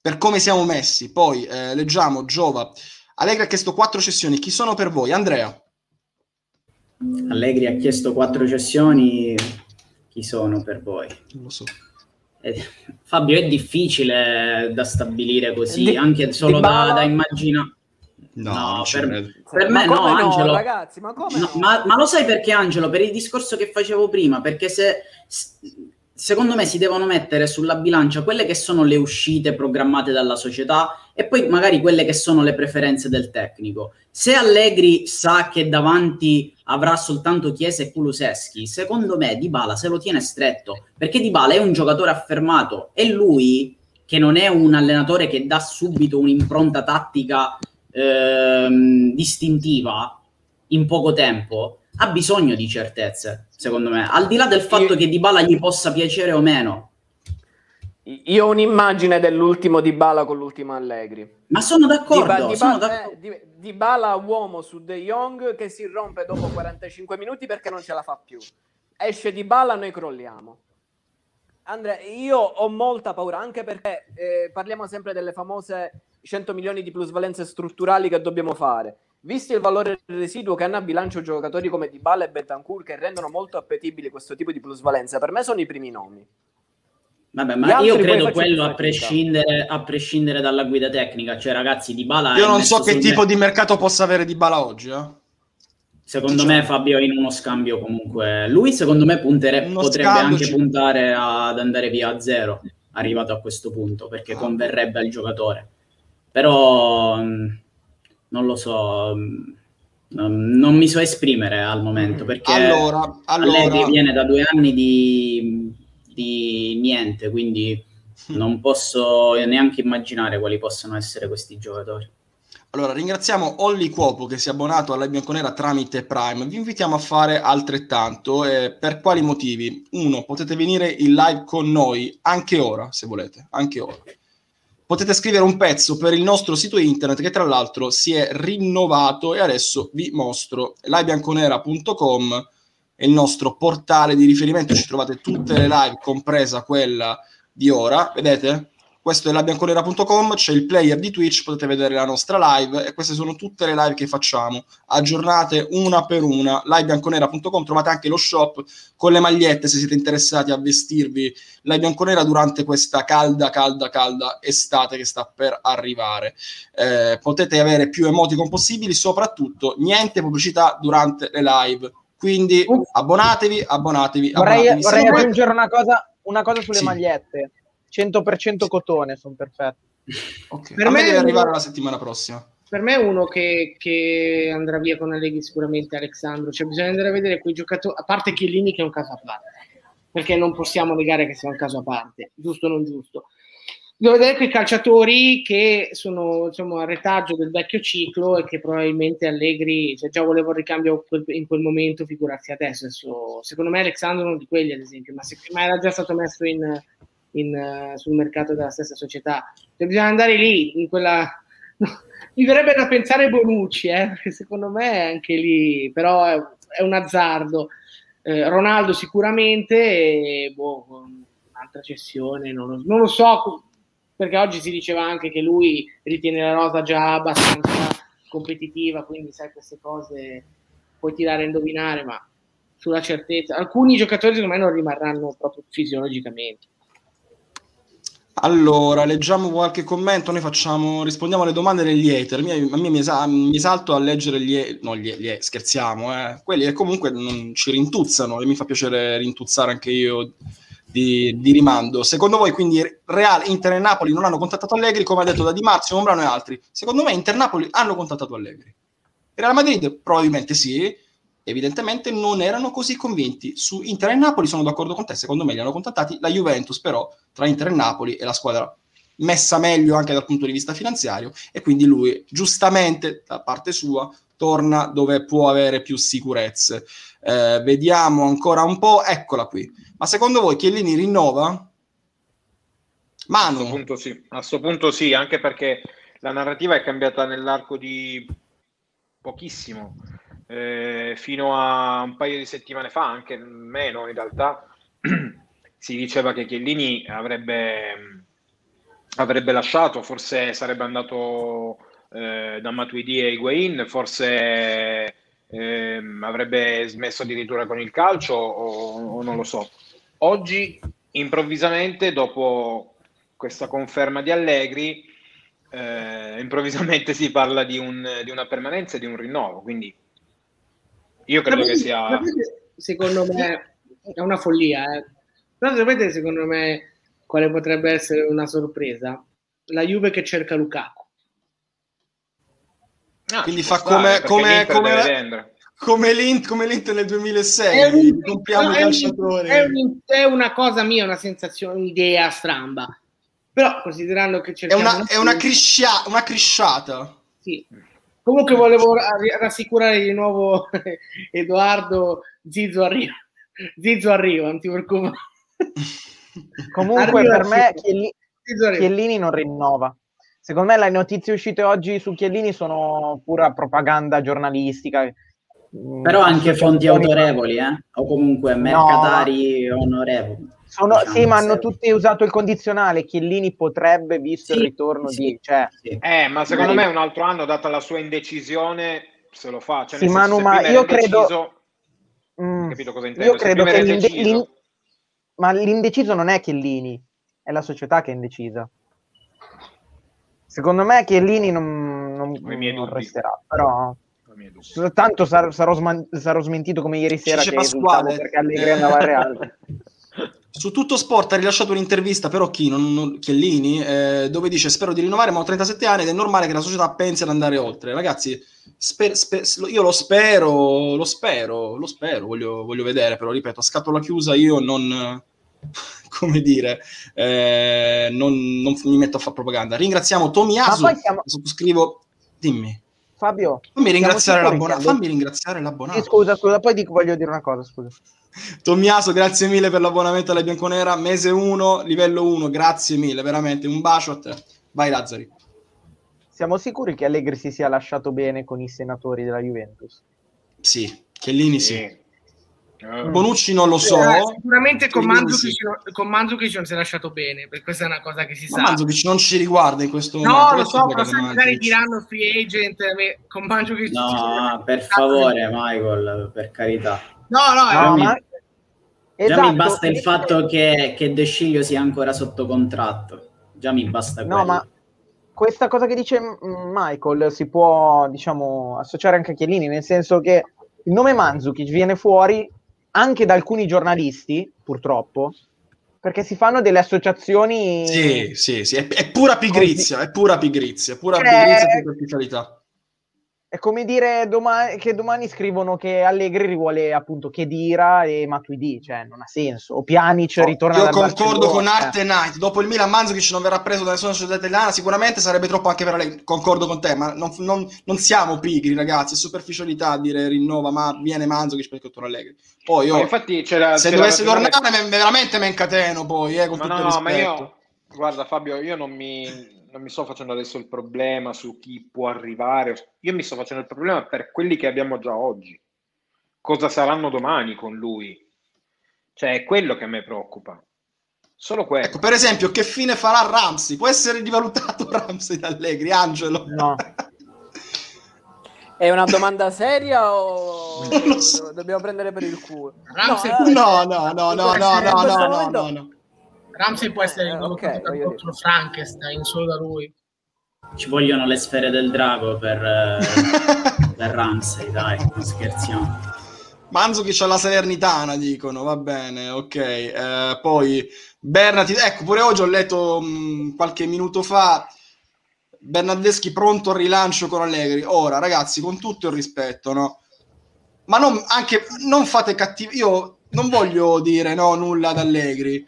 Per come siamo messi. Poi eh, leggiamo Giova. Allegri ha chiesto quattro cessioni. Chi sono per voi? Andrea.
Allegri ha chiesto quattro cessioni. Chi sono per voi?
Non lo so.
Eh, Fabio, è difficile da stabilire così, di, anche solo da, da immaginare.
No, no
per, per me no, no, Angelo. Ragazzi, ma, come no, ma, ma, lo sai perché, Angelo? Per il discorso che facevo prima, perché se, secondo me si devono mettere sulla bilancia quelle che sono le uscite programmate dalla società e poi magari quelle che sono le preferenze del tecnico. Se Allegri sa che davanti avrà soltanto Chiesa e Kuluseschi, secondo me Dybala se lo tiene stretto, perché Dybala è un giocatore affermato e lui che non è un allenatore che dà subito un'impronta tattica ehm, distintiva in poco tempo, ha bisogno di certezze, secondo me. Al di là del fatto che Dybala gli possa piacere o meno.
Io ho un'immagine dell'ultimo Dybala con l'ultimo Allegri.
Ma sono d'accordo.
Dybala,
sono
d'accordo. Eh, Dybala uomo su De Jong che si rompe dopo 45 minuti perché non ce la fa più. Esce Dybala, noi crolliamo. Andrea, io ho molta paura, anche perché eh, parliamo sempre delle famose 100 milioni di plusvalenze strutturali che dobbiamo fare. Visto il valore residuo che hanno a bilancio giocatori come Dybala e Betancourt che rendono molto appetibili questo tipo di plusvalenza, per me sono i primi nomi.
Vabbè, ma io credo quello a prescindere, a prescindere, dalla guida tecnica, cioè ragazzi, Dybala
Io non so che tipo me... di mercato possa avere Dybala oggi, eh?
Secondo diciamo. me Fabio in uno scambio comunque. Lui secondo me puntere, potrebbe anche ci... puntare ad andare via a zero, arrivato a questo punto, perché ah. converrebbe al giocatore però mm, non lo so, mm, non mi so esprimere al momento mm. perché
allora, allora...
viene da due anni di, di niente, quindi non posso neanche immaginare quali possano essere questi giocatori.
Allora, ringraziamo Olli Cuopo che si è abbonato alla Bianconera tramite Prime. Vi invitiamo a fare altrettanto. Eh, per quali motivi? Uno, potete venire in live con noi anche ora, se volete, anche ora potete scrivere un pezzo per il nostro sito internet che tra l'altro si è rinnovato e adesso vi mostro livebianconera.com è il nostro portale di riferimento ci trovate tutte le live compresa quella di ora vedete? Questo è labianconera.com, c'è il player di Twitch, potete vedere la nostra live e queste sono tutte le live che facciamo, aggiornate una per una, livebianconera.com, trovate anche lo shop con le magliette se siete interessati a vestirvi la bianconera durante questa calda, calda, calda estate che sta per arrivare. Eh, potete avere più emoticon possibili, soprattutto niente pubblicità durante le live Quindi abbonatevi, abbonatevi.
Vorrei,
abbonatevi.
vorrei aggiungere una cosa, una cosa sulle
Sì.
magliette. 100% cotone, sono perfette.
Ok,
Per
A me deve arrivare la settimana prossima.
Per me è uno che, che andrà via con Allegri sicuramente Alessandro, cioè bisogna andare a vedere quei giocatori, a parte Chiellini che è un caso a parte, perché non possiamo negare che sia un caso a parte, giusto o non giusto. Devo vedere quei calciatori che sono insomma, a retaggio del vecchio ciclo e che probabilmente Allegri, cioè già voleva il ricambio in quel momento, figurarsi adesso. Adesso, Secondo me Alessandro è uno di quelli, ad esempio, ma, se- ma era già stato messo in, in, sul mercato della stessa società. Cioè, bisogna andare lì, in quella... Mi verrebbe da pensare Bonucci, eh, perché secondo me anche lì, però è, è un azzardo. Eh, Ronaldo sicuramente, e, boh, un'altra cessione, non lo, non lo so, perché oggi si diceva anche che lui ritiene la rosa già abbastanza competitiva, quindi sai queste cose puoi tirare a indovinare, ma sulla certezza. Alcuni giocatori secondo me non rimarranno proprio fisiologicamente.
Allora, leggiamo qualche commento, noi facciamo, rispondiamo alle domande degli hater. A me mi, esa- mi esalto a leggere gli, ha- no, gli, gli- scherziamo, eh. quelli che comunque non ci rintuzzano e mi fa piacere rintuzzare anche io di, di rimando. Secondo voi quindi Real, Inter e Napoli non hanno contattato Allegri, come ha detto da Di Marzio, Ombrano e altri? Secondo me Inter e Napoli hanno contattato Allegri. Real Madrid probabilmente sì, evidentemente non erano così convinti. Su Inter e Napoli sono d'accordo con te, secondo me li hanno contattati. La Juventus però tra Inter e Napoli è la squadra messa meglio anche dal punto di vista finanziario e quindi lui giustamente da parte sua torna dove può avere più sicurezze. Eh, vediamo ancora un po', eccola qui. Ma secondo voi Chiellini rinnova?
A questo
Manu,
punto sì, a sto punto sì, anche perché la narrativa è cambiata nell'arco di pochissimo, Eh, fino a un paio di settimane fa, anche meno in realtà, si diceva che Chiellini avrebbe, avrebbe lasciato, forse sarebbe andato eh, da Matuidi e Higuain, forse ehm, avrebbe smesso addirittura con il calcio o, o non lo so. Oggi, improvvisamente, dopo questa conferma di Allegri, eh, improvvisamente si parla di, un- di una permanenza e di un rinnovo, quindi io credo che sia...
Sapete, Secondo me è una follia, eh. Però sapete secondo me quale potrebbe essere una sorpresa? La Juve che cerca Lukaku.
Ah,
Quindi fa come- come-
l'Inter
come- come l'Int- come l'Inter nel 2006,
È, un-
compriamo
è un- è un- è una cosa mia, una sensazione, un'idea stramba. Però considerando che
È
cerchiamo
una, è una, criscia- una crisciata.
Sì. Comunque volevo ra- rassicurare di nuovo Edoardo Zizzo arriva. Zizzo arriva, non ti preoccupare.
Comunque
Arriva,
per me
sì.
Chielli-
Zizzo arriva.
Chiellini non rinnova. Secondo me le notizie uscite oggi su Chiellini sono pura propaganda giornalistica. Mm,
Però anche fonti autorevoli, eh? o comunque mercatari onorevoli.
Sono,
diciamo,
sì, ma hanno tutti usato il condizionale. Chiellini potrebbe, visto il
Sì,
ritorno
sì,
di... Cioè,
sì.
Eh, ma secondo
Magari-
me un altro anno, data la sua indecisione, se lo fa. Cioè,
Sì, Manu,
se
ma io credo-
indeciso-
mm,
capito cosa intendo?
io credo che l'inde- l'in- ma l'indeciso non è Chiellini, è la società che è indecisa. Secondo me Chiellini non, non- non resterà, però tanto sar- sarò, sman- sarò smentito come ieri sera
Dice
che
Pasquale,
perché Allegri andava al Real.
Su tutto sport ha rilasciato un'intervista, però chi? Non, non- Chiellini, eh, dove dice spero di rinnovare, ma ho 37 anni ed è normale che la società pensi ad andare oltre. Ragazzi, sper- sper- io lo spero, lo spero, lo spero, voglio, voglio vedere, però ripeto, a scatola chiusa io non, come dire, eh, non, non mi metto a fare propaganda. Ringraziamo Tomiasu,
Ma poi siamo-
sottoscrivo, dimmi,
Fabio,
fammi ringraziare,
che-
fammi ringraziare l'abbonato.
Sì, scusa, scusa, poi dico- voglio dire una cosa, scusa.
Tommaso, grazie mille per l'abbonamento alla Bianconera, mese 1, livello 1, grazie mille, veramente un bacio a te. Vai Lazzari.
Siamo sicuri che Allegri si sia lasciato bene con i senatori della Juventus?
Sì, Chiellini sì.
Eh,
Bonucci non lo so.
Eh, sicuramente con Mandzukic,
sì.
con Mandzukic non si è lasciato bene, perché questa è una cosa che si
Ma
sa.
Mandzukic non ci riguarda in questo momento.
No, lo so, però sai, magari diranno free agent con Mandzukic.
No, per favore, Michael, per carità.
No, no,
No,
eh,
mi-
ma-
Già
Esatto,
mi basta il fatto che, che De Sciglio sia ancora sotto contratto. Già mi basta quello.
No, ma questa cosa che dice Michael si può, diciamo, associare anche a Chiellini, nel senso che il nome Mandzukic viene fuori anche da alcuni giornalisti, purtroppo, perché si fanno delle associazioni...
Sì, sì, sì, è, è pura pigrizia, è pura pigrizia, è pura
Eh,
pigrizia e superficialità.
È come dire doma- che domani scrivono che Allegri vuole appunto Chedira e Matuidi, cioè non ha senso. O Pjanic ritorna
Io concordo con
Barcellona,
Arte Knight. Dopo il Milan Mandzukic non verrà preso da nessuna società italiana, sicuramente sarebbe troppo anche per lei. Concordo con te, ma non, non- non siamo pigri, ragazzi. È superficialità dire rinnova, ma viene Mandzukic perché torna Allegri. Poi io,
infatti c'era,
se
c'era
dovesse tornare, me- veramente me incateno poi, eh, con
Ma
tutto
no,
il rispetto.
ma io, guarda Fabio, io non mi, non mi sto facendo adesso il problema su chi può arrivare, io mi sto facendo il problema per quelli che abbiamo già oggi. Cosa saranno domani con lui? Cioè, è quello che a me preoccupa. Solo quello.
Ecco, per esempio, che fine farà Ramsey? Può essere rivalutato Ramsey da Allegri, Angelo?
No.
È una domanda seria o
so.
dobbiamo prendere per il culo?
Ramsey-
No, no, no, no, no, no, no, no,
momento-
no, no.
Ramsey può essere
Eh,
rivalutato
ok,
per
voglio
contro Frankenstein solo da lui.
Ci vogliono le sfere del drago per, eh, per Ramsey, dai, non scherziamo.
Mandzukic alla Salernitana, dicono, va bene, ok. Eh, poi Bernati, ecco, pure oggi ho letto mh, qualche minuto fa Bernardeschi pronto al rilancio con Allegri. Ora, ragazzi, con tutto il rispetto, no? Ma non, anche, non fate cattivi... Io non voglio dire no, nulla ad Allegri,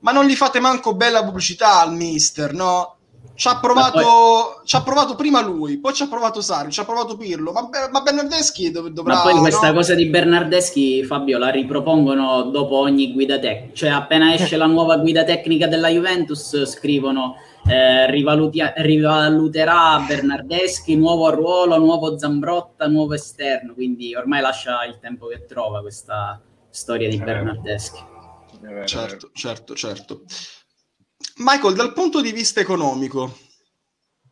ma non gli fate manco bella pubblicità al mister, no? Ci ha provato, ci ha provato prima lui, poi ci ha provato Sari, ci ha provato Pirlo, ma, ma Bernardeschi dov- dovrà...
Ma poi questa
no?
cosa di Bernardeschi, Fabio, la ripropongono dopo ogni guida tecnica. Cioè, appena esce la nuova guida tecnica della Juventus, scrivono eh, rivalutia- rivaluterà Bernardeschi, nuovo ruolo, nuovo Zambrotta, nuovo esterno. Quindi ormai lascia il tempo che trova questa storia di
Eh.
Bernardeschi.
Vero.
Certo, certo, certo. Michael, dal punto di vista economico,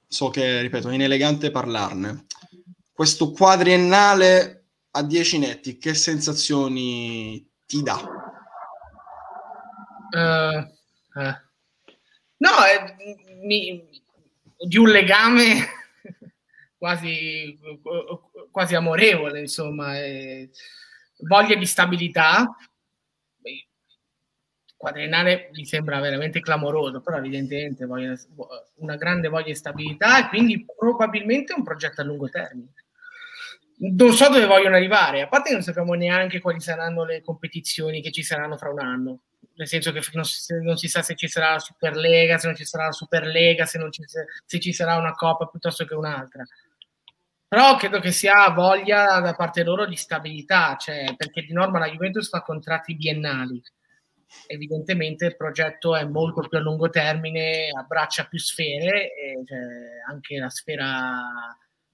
so che, ripeto, è inelegante parlarne, questo quadriennale a 10 netti, che sensazioni ti dà?
Eh, eh. No, è, mi- di un legame quasi, quasi amorevole, insomma, eh, voglia di stabilità. Quadriennale mi sembra veramente clamoroso, però evidentemente voglia- una grande voglia di stabilità e quindi probabilmente un progetto a lungo termine. Non so dove vogliono arrivare, a parte che non sappiamo neanche quali saranno le competizioni che ci saranno fra un anno nel senso che non si, non si sa se ci sarà la Superlega, se non ci sarà la Superlega, se, ci, se ci sarà una Coppa piuttosto che un'altra. Però credo che sia voglia da parte loro di stabilità, cioè, perché di norma la Juventus fa contratti biennali. Evidentemente il progetto è molto più a lungo termine, abbraccia più sfere, e, cioè, anche la sfera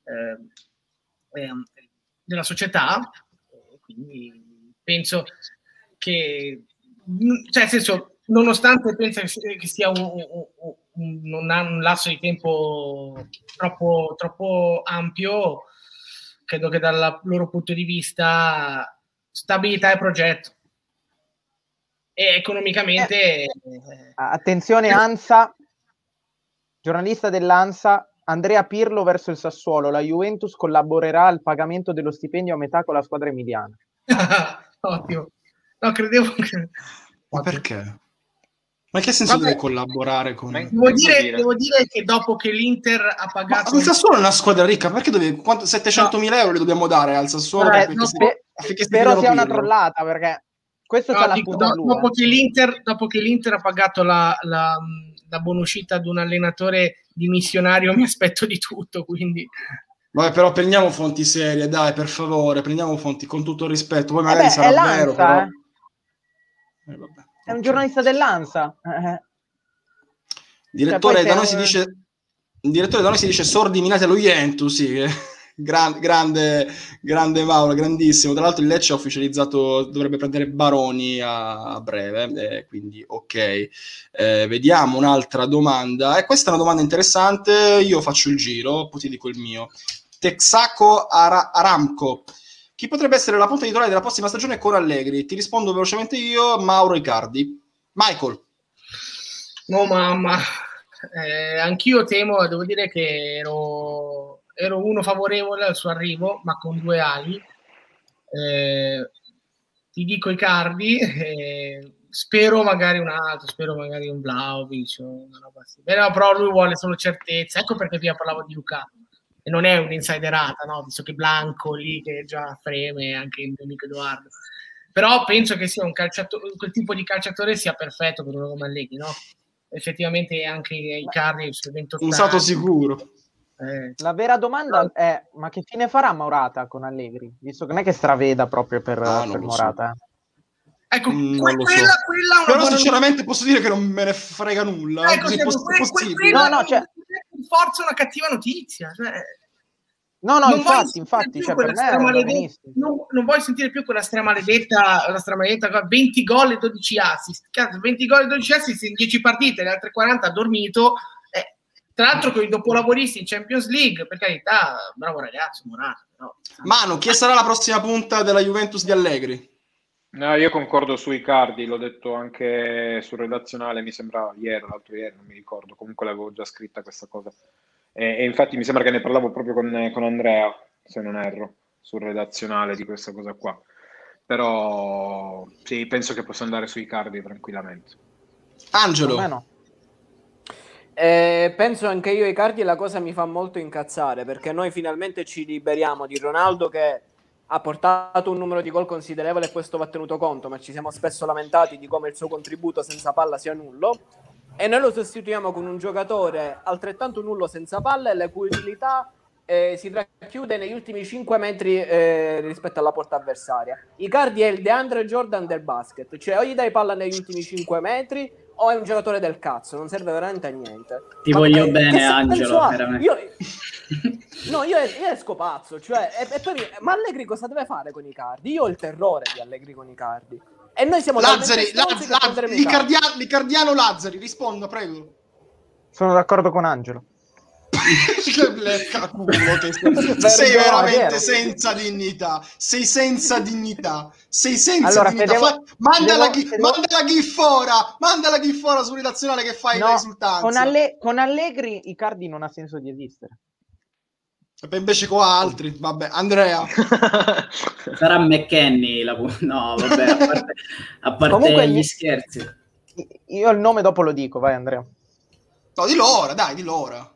eh, eh, della società. Quindi penso che cioè, nel senso, nonostante pensa che sia un, un, un, non un lasso di tempo troppo, troppo ampio, credo che dal loro punto di vista stabilità e progetto. E economicamente...
Eh, attenzione Ansa, giornalista dell'Ansa, Andrea Pirlo verso il Sassuolo, la Juventus collaborerà al pagamento dello stipendio a metà con la squadra emiliana.
Ottimo. No, credevo che...
Ma perché? Ma in che senso
Vabbè.
deve collaborare con...
Ma-
Devo dire,
dire?
devo dire che dopo che l'Inter ha
Ma
pagato...
il Sassuolo è una squadra ricca, perché dove, quanto, 700.000 euro li dobbiamo dare al Sassuolo?
Eh,
affinché
no,
si-
spero sia una
Pirlo?
trollata perché questo
No,
c'ha la
dico, do- dopo,
eh.
che l'Inter, dopo che l'Inter ha pagato la, la, la buonuscita ad un allenatore dimissionario, mi aspetto di tutto. Quindi,
Vabbè, però prendiamo fonti serie, dai, per favore, prendiamo fonti con tutto il rispetto. Poi
Eh
magari
beh,
sarà
è
vero, però...
eh.
Eh, vabbè,
È un giornalista dell'Ansa. Eh,
Direttore,
Cioè,
da noi si dice... Direttore da noi si dice sordi minate allo Juventus, sì, gran- grande, grande Mauro, grandissimo. Tra l'altro il Lecce ha ufficializzato, dovrebbe prendere Baroni a, a breve, eh, quindi ok. Eh, vediamo un'altra domanda. E questa è una domanda interessante, io faccio il giro, poi ti dico il mio. Texaco Ara- Aramco. Chi potrebbe essere la punta titolare della prossima stagione con Allegri? Ti rispondo velocemente io, Mauro Icardi. Michael.
no, mamma, eh, anch'io temo, devo dire che ero, ero uno favorevole al suo arrivo, ma con due ali. Eh, ti dico i cardi, eh, spero magari un altro, spero magari un Vlaovic o una roba così. Però, lui vuole solo certezza, ecco perché prima parlavo di Luca e non è un'insiderata, no? visto che Blanco lì che già freme anche il mio amico Edoardo. Però penso che sia un calciatore, quel tipo di calciatore sia perfetto per uno come Allegri, no? Effettivamente anche i cardi 28
Usato sicuro.
Eh,
La vera domanda è: ma che fine farà Morata con Allegri? Visto che non è che straveda proprio per,
non
per Morata. eh.
Ecco,
Mm,
que-
non lo so.
quella, quella
Però
buona
sinceramente posso dire che non me ne frega nulla.
Ecco, Diego,
poss-
que-
possibile.
quella
No, no, cioè-
forza una cattiva notizia. Cioè,
No, no,
non
infatti, infatti, cioè,
quella
per me
maledetta- non, non vuoi sentire più quella stramaledetta, la stramaledetta 20 gol e 12 assist. Cazzo, 20 gol e 12 assist in 10 partite, le altre 40 ha dormito. Tra l'altro con i dopolavoristi in Champions League, per carità, bravo ragazzo, Morata. Però,
Manu, chi sarà la prossima punta della Juventus di Allegri?
No, io concordo sui cardi, l'ho detto anche sul redazionale, mi sembra ieri, l'altro ieri, non mi ricordo, comunque l'avevo già scritta questa cosa. E, e infatti mi sembra che ne parlavo proprio con, con Andrea, se non erro, sul redazionale di questa cosa qua. Però sì, penso che possa andare sui cardi tranquillamente.
Angelo.
Eh, penso anche io ai cardi e la cosa mi fa molto incazzare perché noi finalmente ci liberiamo di Ronaldo che ha portato un numero di gol considerevole e questo va tenuto conto, ma ci siamo spesso lamentati di come il suo contributo senza palla sia nullo e noi lo sostituiamo con un giocatore altrettanto nullo senza palla e la cui utilità eh, si racchiude negli ultimi 5 metri eh, rispetto alla porta avversaria. Icardi è il DeAndre Jordan del basket, cioè o gli dai palla negli ultimi 5 metri o è un giocatore del cazzo, non serve veramente a niente.
Ti
Ma
voglio
che-
bene, Angelo.
Io, no, io, io esco pazzo, cioè, e, e poi ma Allegri cosa deve fare con i cardi? Io ho il terrore di Allegri con i cardi. E noi siamo
Lazzari,
talmente stronzi
Lazz-
che
Lazz-
prenderemo i cardi.
Licardia- Licardiano Lazzari, risponda, prego.
Sono d'accordo con Angelo.
Che blecca culo che sei. sei veramente
vero.
senza dignità. Sei senza dignità. Sei senza
Allora, se
dignità.
devo-
Fa- manda,
se
la,
devo-
ghi-
devo-
manda la gif ora. Manda la gif ora sul redazionale che fai
No, con, Alle- con Allegri Icardi non ha senso di esistere.
E invece qua altri. Vabbè, Andrea.
Sarà McKenny la No, vabbè, a parte, a parte
Comunque
gli scherzi.
Io il nome dopo lo dico, vai Andrea.
No, di ora, dai, di ora.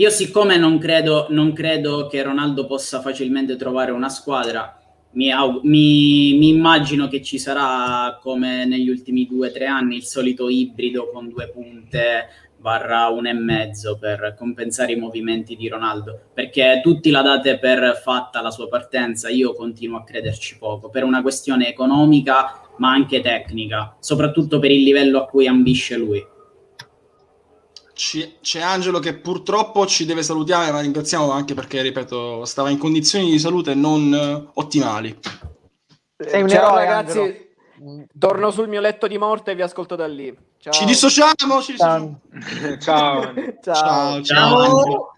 Io siccome non credo, non credo che Ronaldo possa facilmente trovare una squadra, mi, au- mi- mi immagino che ci sarà come negli ultimi due o tre anni il solito ibrido con due punte barra un e mezzo per compensare i movimenti di Ronaldo perché tutti la date per fatta la sua partenza io continuo a crederci poco per una questione economica ma anche tecnica soprattutto per il livello a cui ambisce lui
c'è Angelo che purtroppo ci deve salutare, ma ringraziamo anche perché, ripeto, stava in condizioni di salute non eh, ottimali.
Sei un
Ciao
eroe,
ragazzi,
Angelo.
torno sul mio letto di morte e vi ascolto da lì. Ciao.
Ci dissociamo, ci dissociamo.
Ciao.
Ciao.
Ciao, ciao.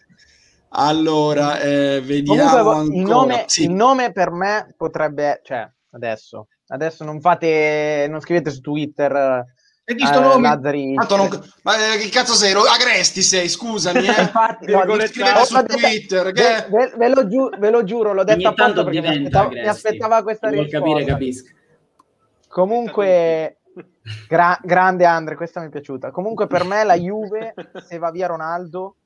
Allora, eh, vediamo
Comunque il
ancora.
nome,
Sì.
il nome per me potrebbe, cioè, adesso, adesso non fate, non scrivete su Twitter
E di
eh.
Tanto non- Ma eh, che cazzo sei? Agresti sei, scusami, eh.
Infatti,
Non scrivete
ho
su
detto-
Twitter, che...
ve, ve- ve lo giu- ve lo giuro, l'ho detto
tanto
perché mi aspettavo, mi
Agresti.
aspettava questa
vuol
risposta.
capire capisca
Comunque, gra- grande Andre, questa mi è piaciuta. Comunque per me la Juve, se va via Ronaldo,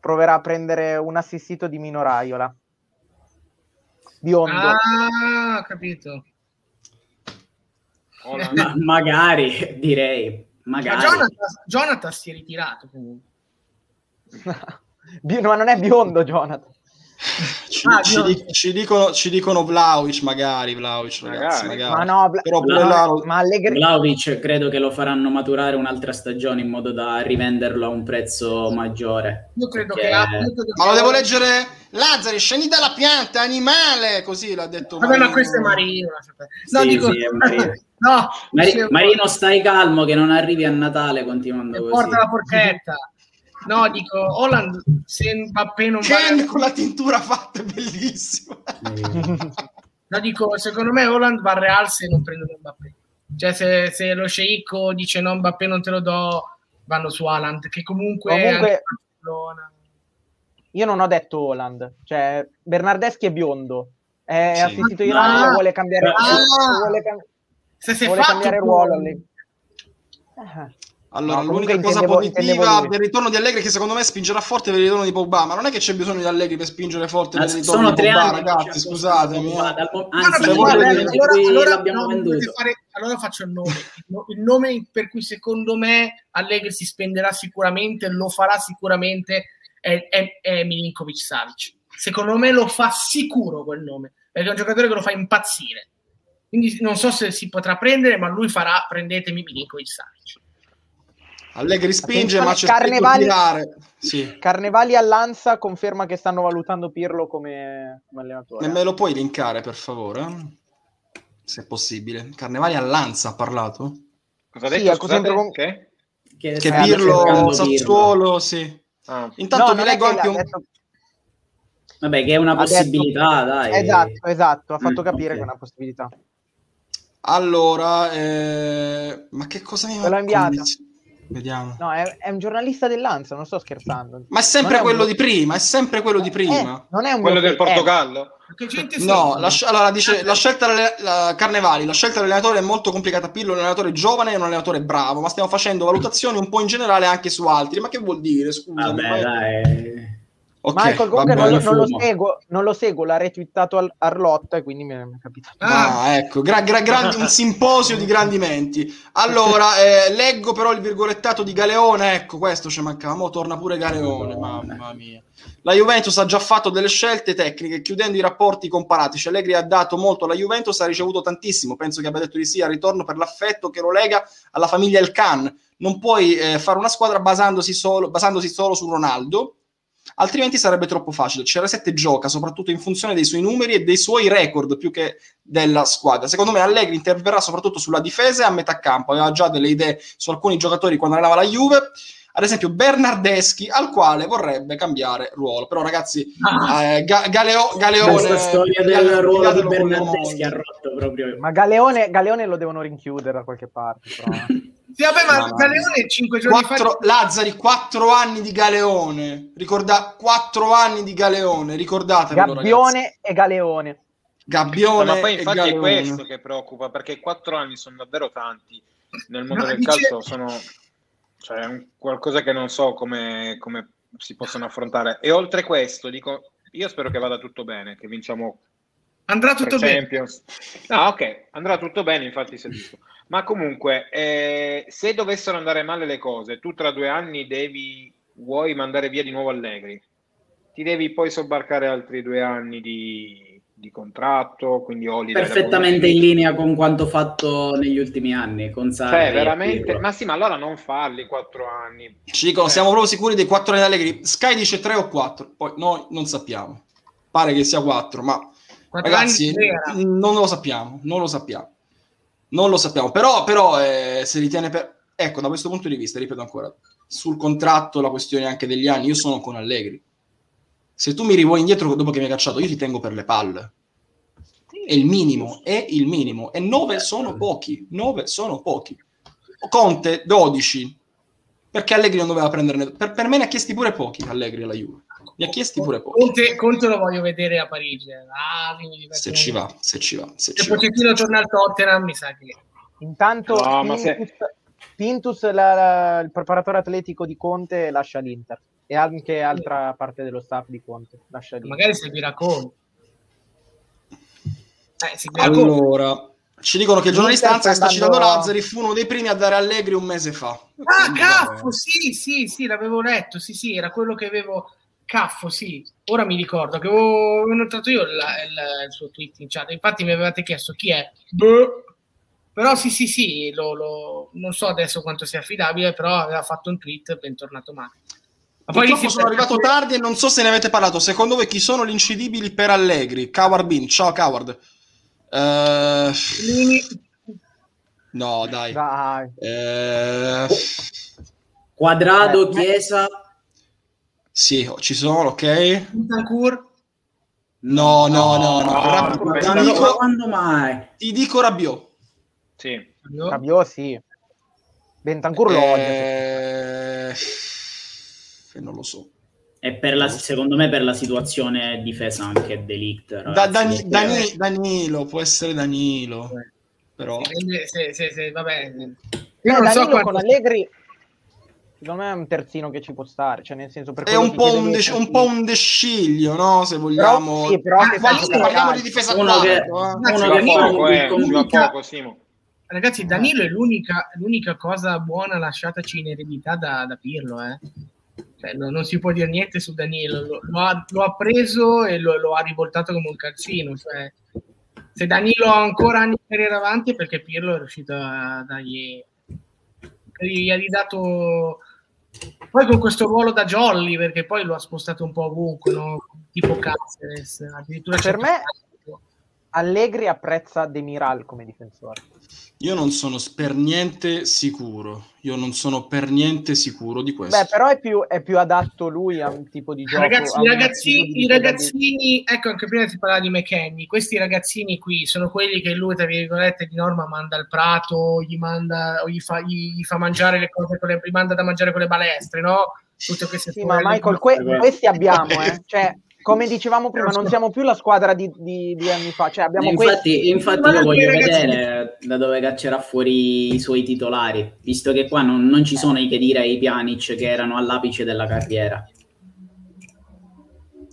proverà a prendere un assistito di Mino Raiola. Biondo.
Ah, capito.
Ma- magari direi
Ma
magari
Jonathan, Jonathan si è ritirato comunque.
Ma non è biondo, Jonathan.
Ci,
Ah,
ci
no.
di- ci dicono, ci dicono Vlaovic, magari, Vlaovic, ragazzi,
Magari.
magari.
Ma no, Bla-
Però
Bla-
là lo-
ma Allegri,
Vlaovic credo che lo faranno maturare un'altra stagione in modo da rivenderlo a un prezzo maggiore
Io credo
Perché-
che
Ma lo devo leggere Lazzari, scendi dalla pianta, animale! Così l'ha detto
Vabbè, ma
Marino.
questo è Marino. No,
Sì,
dico...
sì, è Marino.
no,
Mari- Marino stai calmo che non arrivi a Natale continuando
e
così
porta la porchetta. No, dico, Holland, se Mbappé non
Ken
va...
con la tintura fatta, è bellissima.
No, dico, secondo me Holland va al Real se non prendono Mbappé. Cioè, se, se lo sceicco dice no, Mbappé non te lo do, vanno su Haaland, che comunque...
Comunque- io non ho detto Holland, cioè Bernardeschi è biondo. È
Sì.
assistito di
Ah.
Ramos, vuole cambiare,
Ah.
vuole, cam-
Se si è
vuole
fatto
cambiare ruolo. lì. Eh.
Allora,
No,
l'unica cosa positiva
lui.
del ritorno di Allegri che secondo me spingerà forte per il ritorno di Pogba, ma non è che c'è bisogno di Allegri per spingere forte per il ritorno
Sono
di Pogba,
anni
ragazzi, scusatemi. Eh.
dal anzi,
allora, allora- no, fare- faccio il nome. Il no- Il nome per cui secondo me Allegri si spenderà sicuramente, lo farà sicuramente, è, è, è Milinkovic Savic. Secondo me lo fa sicuro quel nome, perché è un giocatore che lo fa impazzire. Quindi non so se si potrà prendere, ma lui farà prendetemi Milinkovic Savic.
Allegri spinge,
Attenzione,
ma c'è
Carnevali-.
Sì.
Carnevali all'Ansa conferma che stanno valutando Pirlo come, come allenatore.
E me lo puoi linkare, per favore? Se è possibile. Carnevali all'Anza ha parlato?
Cosa ha
Sì,
detto? Scusate?
con-
Che?
Che,
Che Pirlo, Sassuolo, sì.
Ah.
Intanto
No, è
leggo
che
anche un...
detto-
Vabbè, che è una
ha detto-
possibilità, dai.
Esatto, esatto, ha fatto
Mm,
capire
ok.
che è una possibilità.
Allora, eh... ma che cosa mi
Te l'ho inviata.
condiz- Vediamo.
No, è, è un giornalista dell'Ansa, non sto scherzando.
Ma è sempre
un
quello
mio-
di prima, è sempre quello di
Eh,
prima.
non è un
Quello del
eh,
Portogallo?
Gente
No, la, allora dice la scelta delle- la- Carnevali, la scelta dell'allenatore è molto complicata. Pirlo è un allenatore giovane e un allenatore bravo, ma stiamo facendo valutazioni un po' in generale anche su altri. Ma che vuol dire? Scusa,
Vabbè, dai.
Ok,
Michael
va
non, non lo seguo, non lo seguo, l'ha retweetato al- Arlotta e quindi mi è, mi è capitato.
Ah,
Ah, ecco, gra- gra- grandi- un simposio di grandi menti. Allora, eh, leggo però il virgolettato di Galeone, ecco, questo ci mancava, mo torna pure Galeone, mamma mia. La Juventus ha già fatto delle scelte tecniche, chiudendo i rapporti comparatici. Allegri ha dato molto alla Juventus, ha ricevuto tantissimo, penso che abbia detto di sì al ritorno per l'affetto che lo lega alla famiglia El Khan. Non puoi eh, fare una squadra basandosi solo, basandosi solo su Ronaldo, altrimenti sarebbe troppo facile. CR7 gioca soprattutto in funzione dei suoi numeri e dei suoi record più che della squadra. Secondo me Allegri interverrà soprattutto sulla difesa e a metà campo. Aveva già delle idee su alcuni giocatori quando allenava la Juve. Ad esempio Bernardeschi, al quale vorrebbe cambiare ruolo. Però ragazzi,
Ah.
eh, Ga- Galeo- Galeone...
Questa storia del
Galeone-
ruolo di Bernardeschi ha rotto proprio.
Ma Galeone, Galeone lo devono rinchiudere da qualche parte. Però. eh.
Sì, vabbè, ma
No,
Galeone 5 giorni
Quattro,
fa
Lazzari, quattro anni di Galeone. Ricorda, quattro anni di Galeone, ricordatevelo ragazzi.
Gabbione e Galeone.
Gabbione
ma poi infatti è
Galeone.
questo che preoccupa, perché quattro anni sono davvero tanti nel mondo
No,
del
dice-
calcio, sono cioè, un- qualcosa che non so come, come si possono affrontare. E oltre questo, dico, io spero che vada tutto bene, che vinciamo
andrà tutto
tre
bene.
Champions. No, ok, andrà tutto bene, infatti si è visto. Ma comunque, eh, se dovessero andare male le cose, tu tra due anni devi, vuoi mandare via di nuovo Allegri, ti devi poi sobbarcare altri due anni di, di contratto, quindi Holiday da
Perfettamente in linea con quanto fatto negli ultimi anni con Sarri
Cioè, veramente, ma sì, ma allora non farli quattro anni.
Ci dicono,
Eh.
siamo proprio sicuri dei quattro anni Allegri. Sky dice tre o quattro, poi noi non sappiamo. Pare che sia quattro, ma
Quattro
ragazzi, non lo sappiamo, non lo sappiamo. Non lo sappiamo, però, però eh, se ritiene per... Ecco, da questo punto di vista, ripeto ancora, sul contratto, la questione anche degli anni, io sono con Allegri. Se tu mi rivuoi indietro dopo che mi hai cacciato, io ti tengo per le palle. È il minimo, è il minimo. E nove sono pochi, nove sono pochi. Conte, 12. Perché Allegri non doveva prenderne... Per, per me ne ha chiesti pure pochi, Allegri alla Juve. Ne ha chiesti pure pochi.
Conte, Conte lo voglio vedere a Parigi. Ah, mi diverto
Se ci va, se ci va, se
Se
ci va.
Pochettino torna al Tottenham, mi sa che...
Intanto
No,
Pintus,
se-
Pintus, la- la- il preparatore atletico di Conte, lascia l'Inter. E anche altra parte dello staff di Conte lascia l'Inter.
Magari seguirà Conte. Eh, seguirà Conte.
Allora, ci dicono che il giornalista che
sta
citando Lazzari fu uno dei primi a dare Allegri un mese fa.
Ah,
Quindi,
Caffo, sì, sì, sì, l'avevo letto, sì, sì, era quello che avevo... Caffo, sì, ora mi ricordo che avevo, notato io il, il- il suo tweet in chat, infatti mi avevate chiesto chi è. Boh. Però sì, sì, sì, lo- lo- non so adesso quanto sia affidabile, però aveva fatto un tweet, bentornato Max. Ma poi
Purtroppo sono arrivato tardi e non so se ne avete parlato. Secondo voi chi sono gli incidibili per Allegri? Coward Bean. Ciao Coward. Eh, no, dai.
Dai.
Eh,
Quadrado,
Eh,
Chiesa,
sì, ci sono, ok.
Bentancur,
No, no, no, no.
No,
Rab-
come
ti, dico,
quando mai?
ti dico Rabiot.
Sì.
Rabiot sì. Bentancur lo odia.
Eh, non lo so.
E per la, secondo me per la situazione difesa anche Delict.
Da, Dani, Dani, Danilo, può essere Danilo. Però...
Se, se, se, vabbè.
Io non so quanto... con Allegri secondo me è un terzino che ci può stare, cioè nel senso per
è un po' un, de- un po' un desciglio, no? Se vogliamo. Però, sì, però ah,
se parliamo di difesa uno che, eh. uno che poco, eh, l'unica... poco, Simo. Ragazzi, Danilo è l'unica, l'unica, cosa buona lasciataci in eredità da, da Pirlo, eh. No, non si può dire niente su Danilo, lo, lo, ha, lo ha, preso e lo, lo, ha rivoltato come un calzino. Cioè, se Danilo ha ancora anni di carriera avanti è perché Pirlo è riuscito a dargli gli ha ridato poi con questo ruolo da jolly, perché poi lo ha spostato un po' ovunque, no? tipo Cáceres, addirittura
per me Allegri apprezza Demiral come difensore.
Io non sono per niente sicuro. Io non sono per niente sicuro di questo.
Beh, però è più, è più adatto lui a un tipo di gioco.
Ragazzi, i ragazzini, i ragazzini ecco anche prima si parlava di McKenny. Questi ragazzini qui sono quelli che lui, tra virgolette, di norma manda al prato, gli, manda, o gli, fa, gli, gli fa mangiare le cose, con le, gli manda da mangiare con le balestre, no?
Tutte queste sì, ma Michael, que- questi abbiamo, eh. cioè, come dicevamo prima, non siamo più la squadra di, di, di anni fa. Cioè abbiamo
infatti, questi... infatti io voglio vedere da dove caccerà fuori i suoi titolari, visto che qua non, non ci sono i Kedira e i Pjanic che erano all'apice della carriera.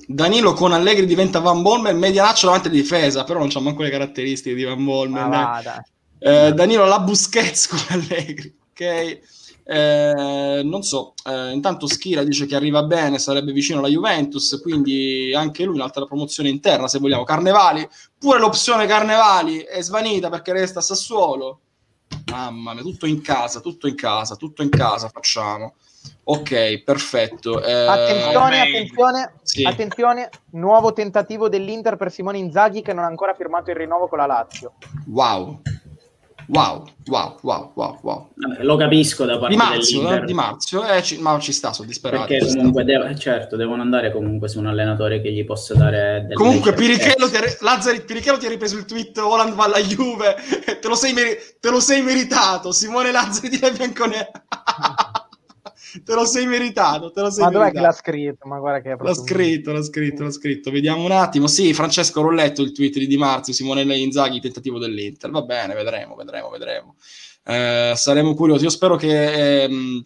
Danilo con Allegri diventa Van Bolmer, medianaccio davanti alla difesa, però non c'ha manco le caratteristiche di Van Bolmer. Eh, Danilo la Busquets con Allegri, ok? Eh, non so, eh, intanto Schira dice che arriva bene, sarebbe vicino alla Juventus, quindi anche lui un'altra promozione interna se vogliamo. Carnevali, pure l'opzione Carnevali è svanita perché resta a Sassuolo. Mamma mia, tutto in casa, tutto in casa, tutto in casa facciamo. Ok, perfetto.
Eh... Attenzione, attenzione, sì. attenzione, nuovo tentativo dell'Inter per Simone Inzaghi che non ha ancora firmato il rinnovo con la Lazio.
Wow, Wow, wow, wow, wow, wow.
Vabbè, lo capisco da parte
di Marzio, eh, di Marzio eh, ci, ma ci sta, sono disperato.
Perché comunque, deve, certo, devono andare comunque su un allenatore che gli possa dare...
Delle comunque Pirichello ti, Lazzari, Pirichello ti ha ripreso il tweet Holland va alla Juve, te lo sei, te lo sei meritato, Simone Lazzari di Bianconera. te lo sei meritato. Te lo sei
ma
dov'è che
l'ha scritto? Ma guarda che
l'ha scritto, l'ha scritto, l'ha scritto. Vediamo un attimo. Sì, Francesco Rolletto, il tweet di Di Marzio, Simone Inzaghi, tentativo dell'Inter. Va bene, vedremo, vedremo, vedremo. Eh, saremo curiosi. Io spero che ehm,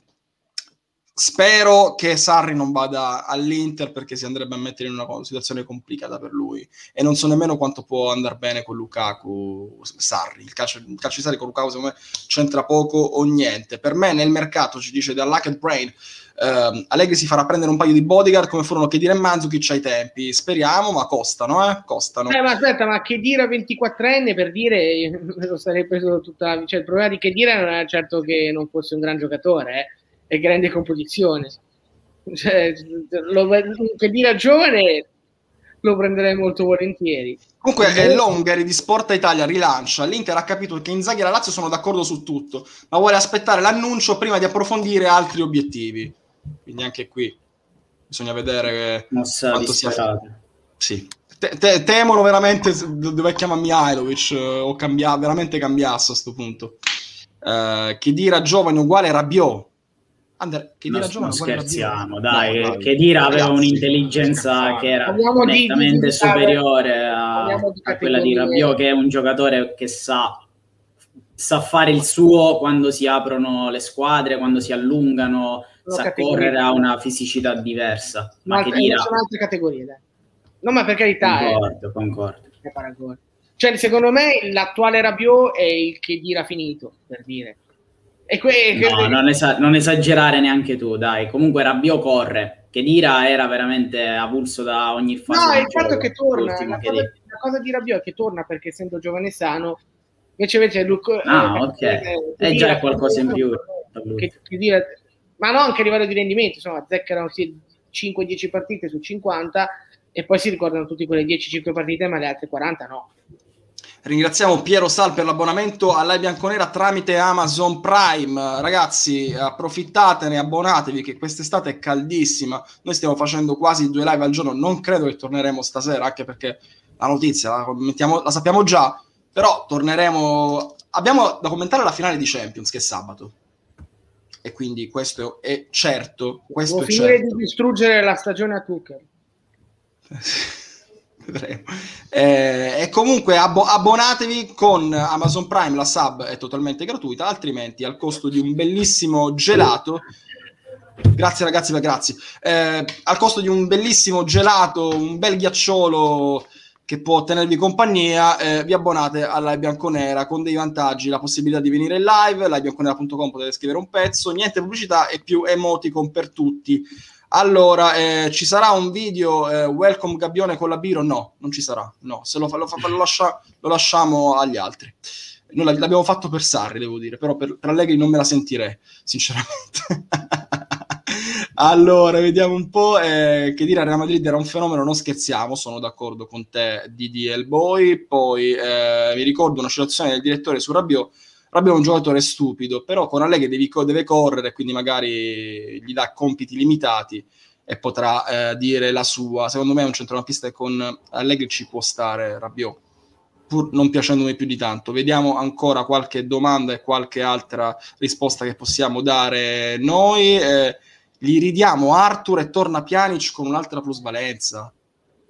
Spero che Sarri non vada all'Inter perché si andrebbe a mettere in una situazione complicata per lui e non so nemmeno quanto può andare bene con Lukaku Sarri. Il calcio, il calcio di Sarri con Lukaku secondo me c'entra poco o niente. Per me nel mercato ci dice da Luck Brain Uh, Allegri si farà prendere un paio di bodyguard come furono che dire Manzukic ai tempi. Speriamo, ma costano, eh? Costano.
Eh, ma aspetta, ma che dire a 24enne per dire lo sarei preso tutta. Cioè, il problema di che dire non è certo che non fosse un gran giocatore, eh e grande composizione. Cioè, lo, per dire a giovane lo prenderei molto volentieri.
Comunque è Longari di Sporta Italia rilancia. L'Inter ha capito che Inzaghi e la Lazio sono d'accordo su tutto, ma vuole aspettare l'annuncio prima di approfondire altri obiettivi. Quindi anche qui bisogna vedere
Mossa quanto sia fatto.
Sì. Te, te, temono veramente dove chiama Mihailovic eh, o cambia, veramente cambiasse a questo punto. Uh, che dire a giovane uguale Rabiot
Ander, che no, non scherziamo, dai, no, che dire aveva un'intelligenza che era nettamente di, superiore a, a, quella di Rabiot, che è un giocatore che sa, sa fare il suo quando si aprono le squadre, quando si allungano, sa categorie. correre a una fisicità diversa.
Ma, ma che dire... sono altre categorie, dai. No, ma per carità,
concordo, eh. concordo.
Cioè, secondo me l'attuale Rabiot è il che dirà finito, per dire
e que- no, non, esa- non, esagerare neanche tu, dai. Comunque Rabbio corre. Che Dira era veramente avulso da ogni fase.
No, il fatto che torna, la cosa, la cosa, di Rabbio è che torna perché essendo giovane sano, invece invece Luca...
Ah, eh, ok. Eh, è già qualcosa in più.
Che, che Dira, ma no, anche a livello di rendimento, insomma, zeccano sì, 5-10 partite su 50 e poi si ricordano tutte quelle 10-5 partite, ma le altre 40 no.
Ringraziamo Piero Sal per l'abbonamento alla Bianconera tramite Amazon Prime. Ragazzi, approfittatene, abbonatevi che quest'estate è caldissima. Noi stiamo facendo quasi due live al giorno. Non credo che torneremo stasera, anche perché la notizia la, mettiamo, la sappiamo già. Però torneremo. Abbiamo da commentare la finale di Champions, che è sabato. e quindi questo è certo. Questo
Devo
è
finire
certo.
di distruggere la stagione a Tuchel.
Vedremo. Eh, e comunque abbo- abbonatevi con Amazon Prime, la sub è totalmente gratuita, altrimenti al costo di un bellissimo gelato. Grazie ragazzi, beh, grazie. Eh, al costo di un bellissimo gelato, un bel ghiacciolo che può tenervi compagnia, eh, vi abbonate alla Bianconera con dei vantaggi, la possibilità di venire in live, livebianconera.com potete scrivere un pezzo, niente pubblicità e più emoticon per tutti. Allora, eh, ci sarà un video eh, Welcome Gabbione con la Biro? No, non ci sarà. No, se lo, fa, lo, fa, lo, lascia- lo lasciamo agli altri. Noi l'ab- l'abbiamo fatto per Sarri, devo dire, però per, per Allegri non me la sentirei, sinceramente. allora, vediamo un po'. eh, che dire, Real Madrid era un fenomeno, non scherziamo, sono d'accordo con te, DDL Boy. Poi eh, mi ricordo una citazione del direttore su Rabiot. Rabiot è un giocatore stupido, però con Allegri devi deve correre, quindi magari gli dà compiti limitati e potrà eh, dire la sua. Secondo me è un centrocampista che con Allegri ci può stare Rabiot, pur non piacendomi più di tanto. Vediamo ancora qualche domanda e qualche altra risposta che possiamo dare noi. Eh, gli ridiamo Arthur e torna Pjanic con un'altra plusvalenza.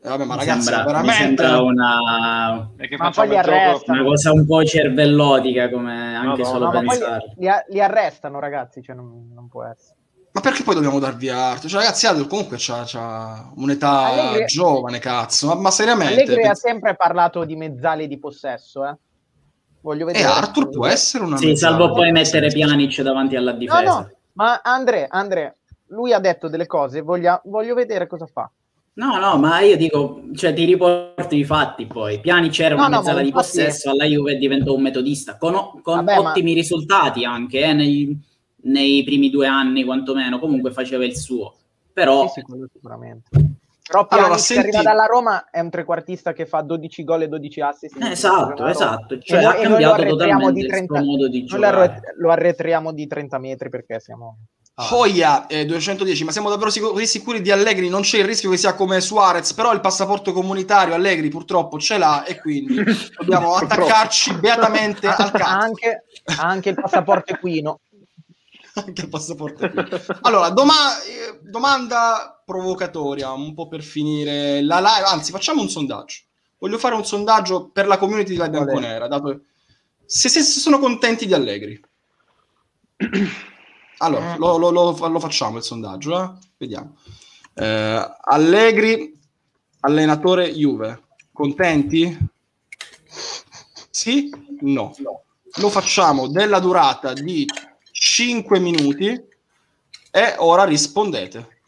Eh, vabbè, ma
Mi
ragazzi,
sembra, mi
veramente...
sembra una,
Ma poi li arrestano.
una cosa un po' cervellotica, come anche solo
No, ma poi
pensare.
li, li arrestano, ragazzi, cioè non, non può essere.
Ma perché poi dobbiamo darvi Arthur? Cioè, ragazzi, Arthur comunque c'ha, un'età
Allegri-
giovane, cazzo. Ma, ma seriamente...
Allegri ha
pens-
sempre parlato di mezzali di possesso, eh. Voglio
E
vedere.
Arthur può essere una
Sì, salvo poi mettere Pjanic davanti alla
No,
difesa.
no, ma Andre, Andre, lui ha detto delle cose, voglia- voglio vedere cosa fa.
No, no, ma io dico, cioè ti riporto i fatti poi. Pjanic era
No,
una
no, ma
mezzala di
infatti-
possesso, alla Juve diventò un metodista, con, con
Vabbè, ma-
ottimi risultati anche eh, nei, nei primi due anni quantomeno, comunque faceva il suo. Però
Sì, sì, sicuramente. Però Pjanic
Allora, senti-
arriva dalla Roma è un trequartista che fa 12 gol e 12 assist.
esatto, esatto, cioè
noi-
ha
e noi
cambiato totalmente
di
il
30
suo modo di
Noi lo,
giocare.
arret- lo arretriamo di 30 metri perché siamo... avanti.
Foglia eh, 210, ma siamo davvero sicu- così sicuri di Allegri? Non c'è il rischio che sia come Suarez, però il passaporto comunitario Allegri purtroppo ce l'ha e quindi dobbiamo attaccarci beatamente al cazzo.
anche, anche il passaporto equino.
Anche il passaporto qui. Allora, doma- eh, domanda provocatoria, un po' per finire la live, anzi facciamo un sondaggio. Voglio fare un sondaggio per la community di La. Bianconera, dato se, se sono contenti di Allegri. Allora, lo, lo- lo- lo facciamo il sondaggio, eh? vediamo. Eh, Allegri, allenatore Juve, contenti? Sì? No. Lo facciamo della durata di 5 minuti e ora rispondete.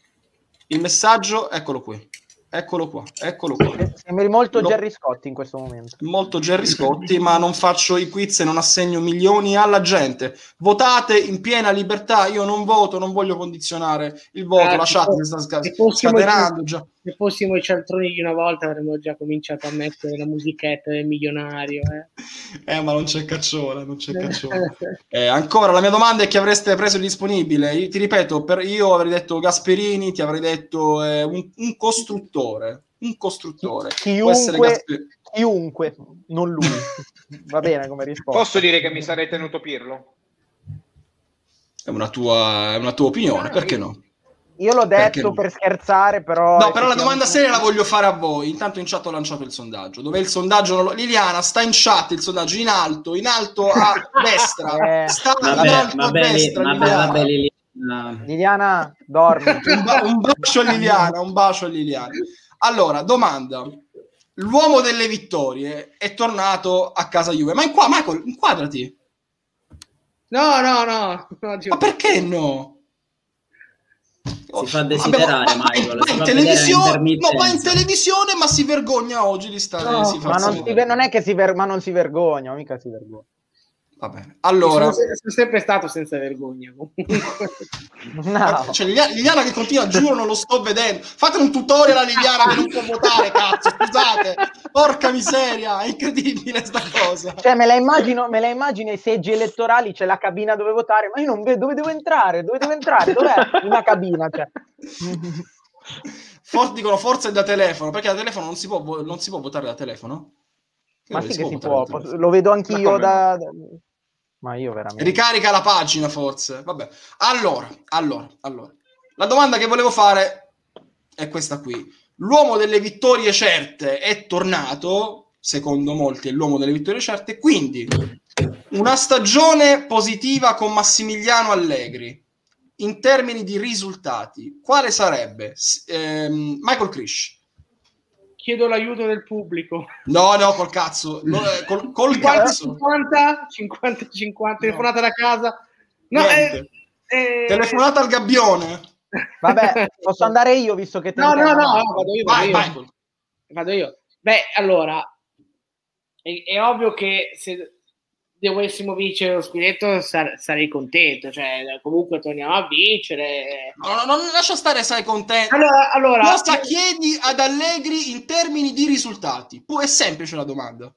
Il messaggio, eccolo qui. Eccolo qua, eccolo qua.
Sembri molto
Lo-
Gerry Scotti in questo momento.
Molto Gerry Scotti, ma non faccio i quiz e non assegno milioni alla gente. Votate in piena libertà. Io non voto, non voglio condizionare il voto.
Ah,
la chat si sta
fossimo-
scatenando già.
Se fossimo i cialtroni di una volta avremmo già cominciato a mettere la musichetta del milionario. Eh.
Eh, ma non c'è caccione, non c'è caccione. Eh, ancora, la mia domanda è chi avreste preso disponibile? Io, ti ripeto, per, io avrei detto Gasperini, ti avrei detto eh, un, un costruttore. Un costruttore.
Chiunque, chiunque, non lui. Va bene come risposta.
Posso dire che mi sarei tenuto Pirlo?
È una tua, è una tua opinione, perché no?
Io l'ho
Perché
detto
no?
per scherzare, però...
No, però la domanda seria la voglio fare a voi. Intanto in chat ho lanciato il sondaggio. Dov'è il sondaggio? Lo- Liliana sta in chat il sondaggio in alto, in alto a destra.
Eh.
Sta in
Vabbè,
alto a
vabbè, li-
destra.
vabbè,
Liliana.
vabbè, Liliana.
Liliana, dormi.
un, ba- un bacio a Liliana, un bacio a Liliana. Allora, domanda. L'uomo delle vittorie è tornato a casa Juve. Ma in qua, Michael, inquadrati.
No, no, no. no
Ma perché no?
Si fa desiderare, Michael,
ma
si
in televisione, no, va in televisione, ma si vergogna oggi di stare.
No,
si fa
Ma non, ver- non è che si, ver- ma non si vergogna, mica si vergogna.
Va bene. Allora,
sono, sono sempre stato senza vergogna. comunque.
No.
Cioè, Liliana, che continua, giuro, non lo sto vedendo. Fate un tutorial a Liliana che non può votare, cazzo, scusate. Porca miseria, è incredibile sta cosa.
Cioè, me la immagino, me la immagino ai seggi elettorali, c'è la cabina dove votare, ma io non vedo dove devo entrare, dove devo entrare, dov'è una cabina? Cioè.
For- dicono forza è da telefono, perché da telefono non si può, vo- non si può votare da telefono?
Ma sì che si può,
da
lo vedo anch'io
come
da... Ma io veramente...
Ricarica la pagina forse. Vabbè. Allora, allora, allora. La domanda che volevo fare è questa qui. L'uomo delle vittorie certe è tornato, secondo molti è l'uomo delle vittorie certe, quindi una stagione positiva con Massimiliano Allegri in termini di risultati, quale sarebbe? Ehm, Michael Krish.
Chiedo l'aiuto del pubblico.
No, no, col cazzo. No, eh, col, col
50,
cazzo.
50, 50, 50, telefonata da casa. No, eh, eh,
Telefonata al gabbione.
Vabbè, posso andare io visto che... te
No, no,
parlo?
no, vado io. Vado
Vai,
io.
vai.
Vado io. Beh, allora, è, è ovvio che se dovessimo vincere lo scudetto sar- sarei contento, cioè comunque torniamo a vincere.
No, no, non lascia stare, sai, contento.
Allora, allora
Cosa chiedi ad Allegri in termini di risultati? Pu- è semplice la domanda.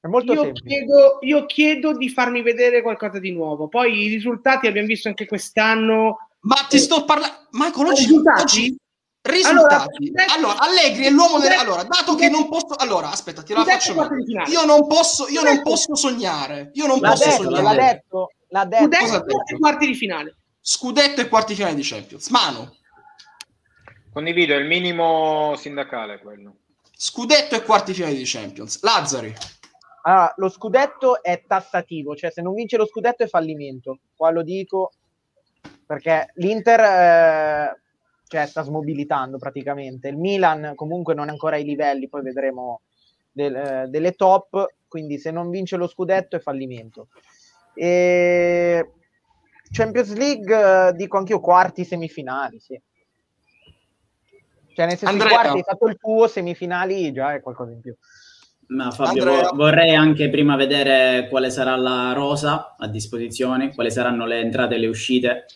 È molto
io
semplice.
chiedo, io chiedo di farmi vedere qualcosa di nuovo. Poi i risultati abbiamo visto anche quest'anno.
Ma ti sto parlando... Michael, oggi...
Risultati?
oggi- Risultati.
Allora,
Allora, Allegri è l'uomo del... Allora, dato che non posso... Allora, aspetta, ti la faccio
di finale.
Io non posso, io non posso sognare. Io non
L'ha
posso
detto,
sognare.
l'ha detto, l'ha detto.
Scudetto
detto?
e quarti di finale.
Scudetto e quarti finali di Champions. Mano.
Condivido, è il minimo sindacale quello.
Scudetto e quarti finali di Champions. Lazzari.
Allora, lo scudetto è tassativo, cioè se non vince lo scudetto è fallimento. Qua lo dico perché l'Inter eh, cioè, sta smobilitando praticamente. Il Milan comunque non è ancora ai livelli, poi vedremo del- eh, delle top, quindi se non vince lo scudetto è fallimento. E... Champions League, eh, dico anch'io quarti, semifinali, sì. Cioè nel senso i
Andrea.
quarti hai fatto il tuo, semifinali già è qualcosa in più.
Ma Fabio,
Andrea.
vo- vorrei anche prima vedere quale sarà la rosa a disposizione, quali saranno le entrate e le uscite,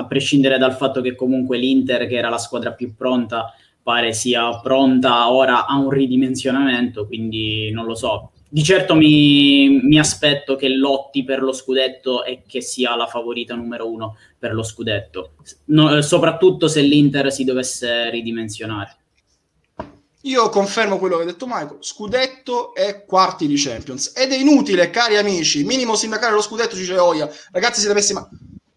a prescindere dal fatto che comunque l'Inter, che era la squadra più pronta, pare sia pronta ora a un ridimensionamento, quindi non lo so. Di certo mi, mi aspetto che lotti per lo scudetto e che sia la favorita numero uno per lo scudetto, No, soprattutto se l'Inter si dovesse ridimensionare.
Io confermo quello che ha detto Michael, scudetto e quarti di Champions. Ed è inutile, cari amici, minimo sindacale dello scudetto ci dice Oia. Ragazzi, siete messi ma...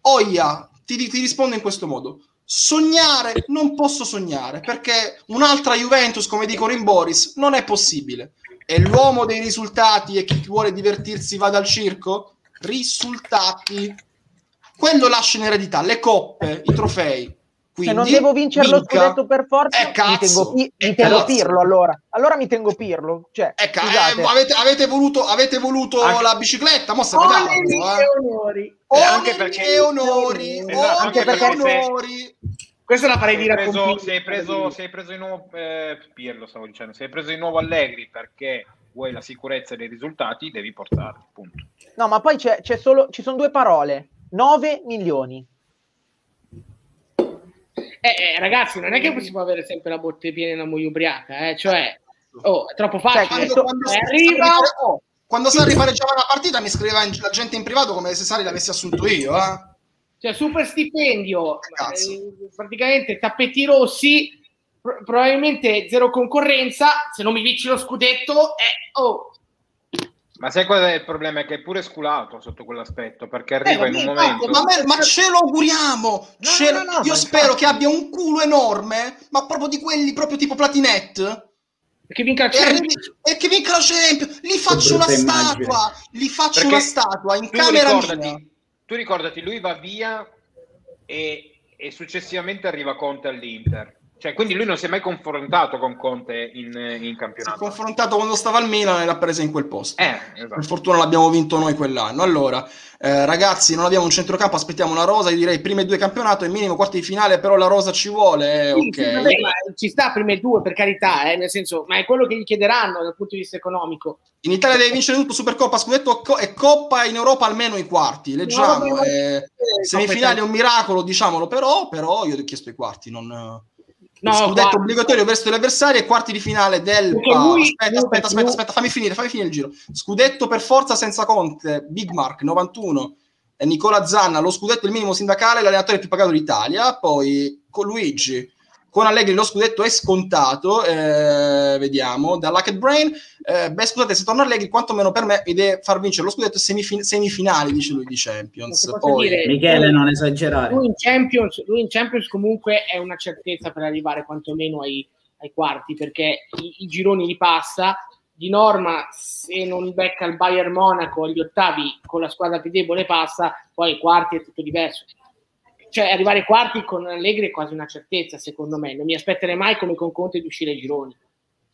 Oia, ti, ti rispondo in questo modo. Sognare non posso sognare, perché un'altra Juventus, come dicono in Boris, non è possibile. È l'uomo dei risultati e chi vuole divertirsi va dal circo? Risultati. Quello lascia in eredità, le coppe, i trofei.
Se non
Quindi,
devo vincere lo scudetto per forza,
Eh, cazzo,
mi tengo, Pi-
eh,
mi tengo. Pirlo allora. Allora mi tengo Pirlo. Cioè, scusate.
eh, avete, avete voluto, avete voluto
Anche-
la bicicletta? Mo
Oneri
sapevamo,
e
eh.
onori.
Oneri
anche perché-
e onori,
Esatto,
anche
e
perché
onori.
Questa la farei
Se
dire
hai
a
preso,
Compini.
se hai preso, se hai preso di nuovo eh, Pirlo, stavo dicendo, se hai preso di nuovo Allegri perché vuoi la sicurezza dei risultati, devi portarli, punto.
No, ma poi c'è, c'è solo, ci sono due parole. 9 milioni.
Eh, eh, ragazzi, non è che si può avere sempre la botte piena e la moglie ubriaca, eh? cioè, oh, è troppo facile.
Cioè,
Quando, quando,
Eh, arriva,
oh, quando Sarri pareggiava una partita mi scriveva in- la gente in privato come se Sarri l'avessi assunto io, eh.
cioè, super stipendio,
Cazzo.
eh, praticamente tappeti rossi, pro- probabilmente zero concorrenza, se non mi vinci lo scudetto, eh, oh,
Ma sai qual è il problema? È che è pure sculato sotto quell'aspetto, perché arriva
Eh,
in un
vabbè,
momento...
Ma, me- ma ce lo auguriamo!
No,
Ce-
no, no,
io spero
infatti-
che abbia un culo enorme, ma proprio di quelli proprio tipo platinette.
perché vinca il
E,
Champions.
e che vinca la Champions! Gli faccio una
immagine.
statua! Gli faccio
Perché
una statua in camera mia.
ricordati, tu ricordati, lui va via e, e successivamente arriva Conte all'Inter. Cioè, quindi lui non si è mai confrontato con Conte in, in
Si è
campionato.
confrontato quando stava al Milan e l'ha presa in quel posto.
Eh,
Per
esatto.
fortuna l'abbiamo vinto noi quell'anno. Allora, eh, ragazzi, non abbiamo un centrocampo, aspettiamo una rosa. Io direi prime due campionato e minimo quarti di finale, però la rosa ci vuole. eh,
Sì,
ok.
sì, vabbè, ma ci sta prime due per carità, eh, nel senso, ma è quello che gli chiederanno dal punto di vista economico.
In Italia deve vincere tutto Supercoppa, Scudetto co- e Coppa in Europa almeno i quarti. Leggiamo.
No, vabbè,
eh,
vabbè,
semifinali è un miracolo, diciamolo, però, però io ti ho chiesto i quarti, non...
No,
scudetto
guarda.
obbligatorio verso gli avversari e quarti di finale del
lui-
aspetta,
lui-
aspetta, aspetta, aspetta, fammi finire, fammi finire il giro. Scudetto per forza senza Conte, Big Mark 91 e Nicola Zanna, lo scudetto il minimo sindacale, l'allenatore più pagato d'Italia, poi con Luigi con Allegri lo scudetto è scontato, eh, vediamo, da Lucked Brain, eh, beh scusate se torna Allegri, quantomeno per me idea far vincere lo scudetto semifin- semifinali, dice lui, di Champions. Poi,
dire-
Michele, non esagerare.
Lui in, Champions, lui in Champions comunque è una certezza per arrivare quantomeno ai, ai quarti, perché i, i gironi li passa. Di norma, se non becca il Bayern Monaco agli ottavi con la squadra più debole passa, poi ai quarti è tutto diverso. Cioè, arrivare ai quarti con Allegri è quasi una certezza, secondo me. Non mi aspetterei mai come con Conte di uscire ai gironi,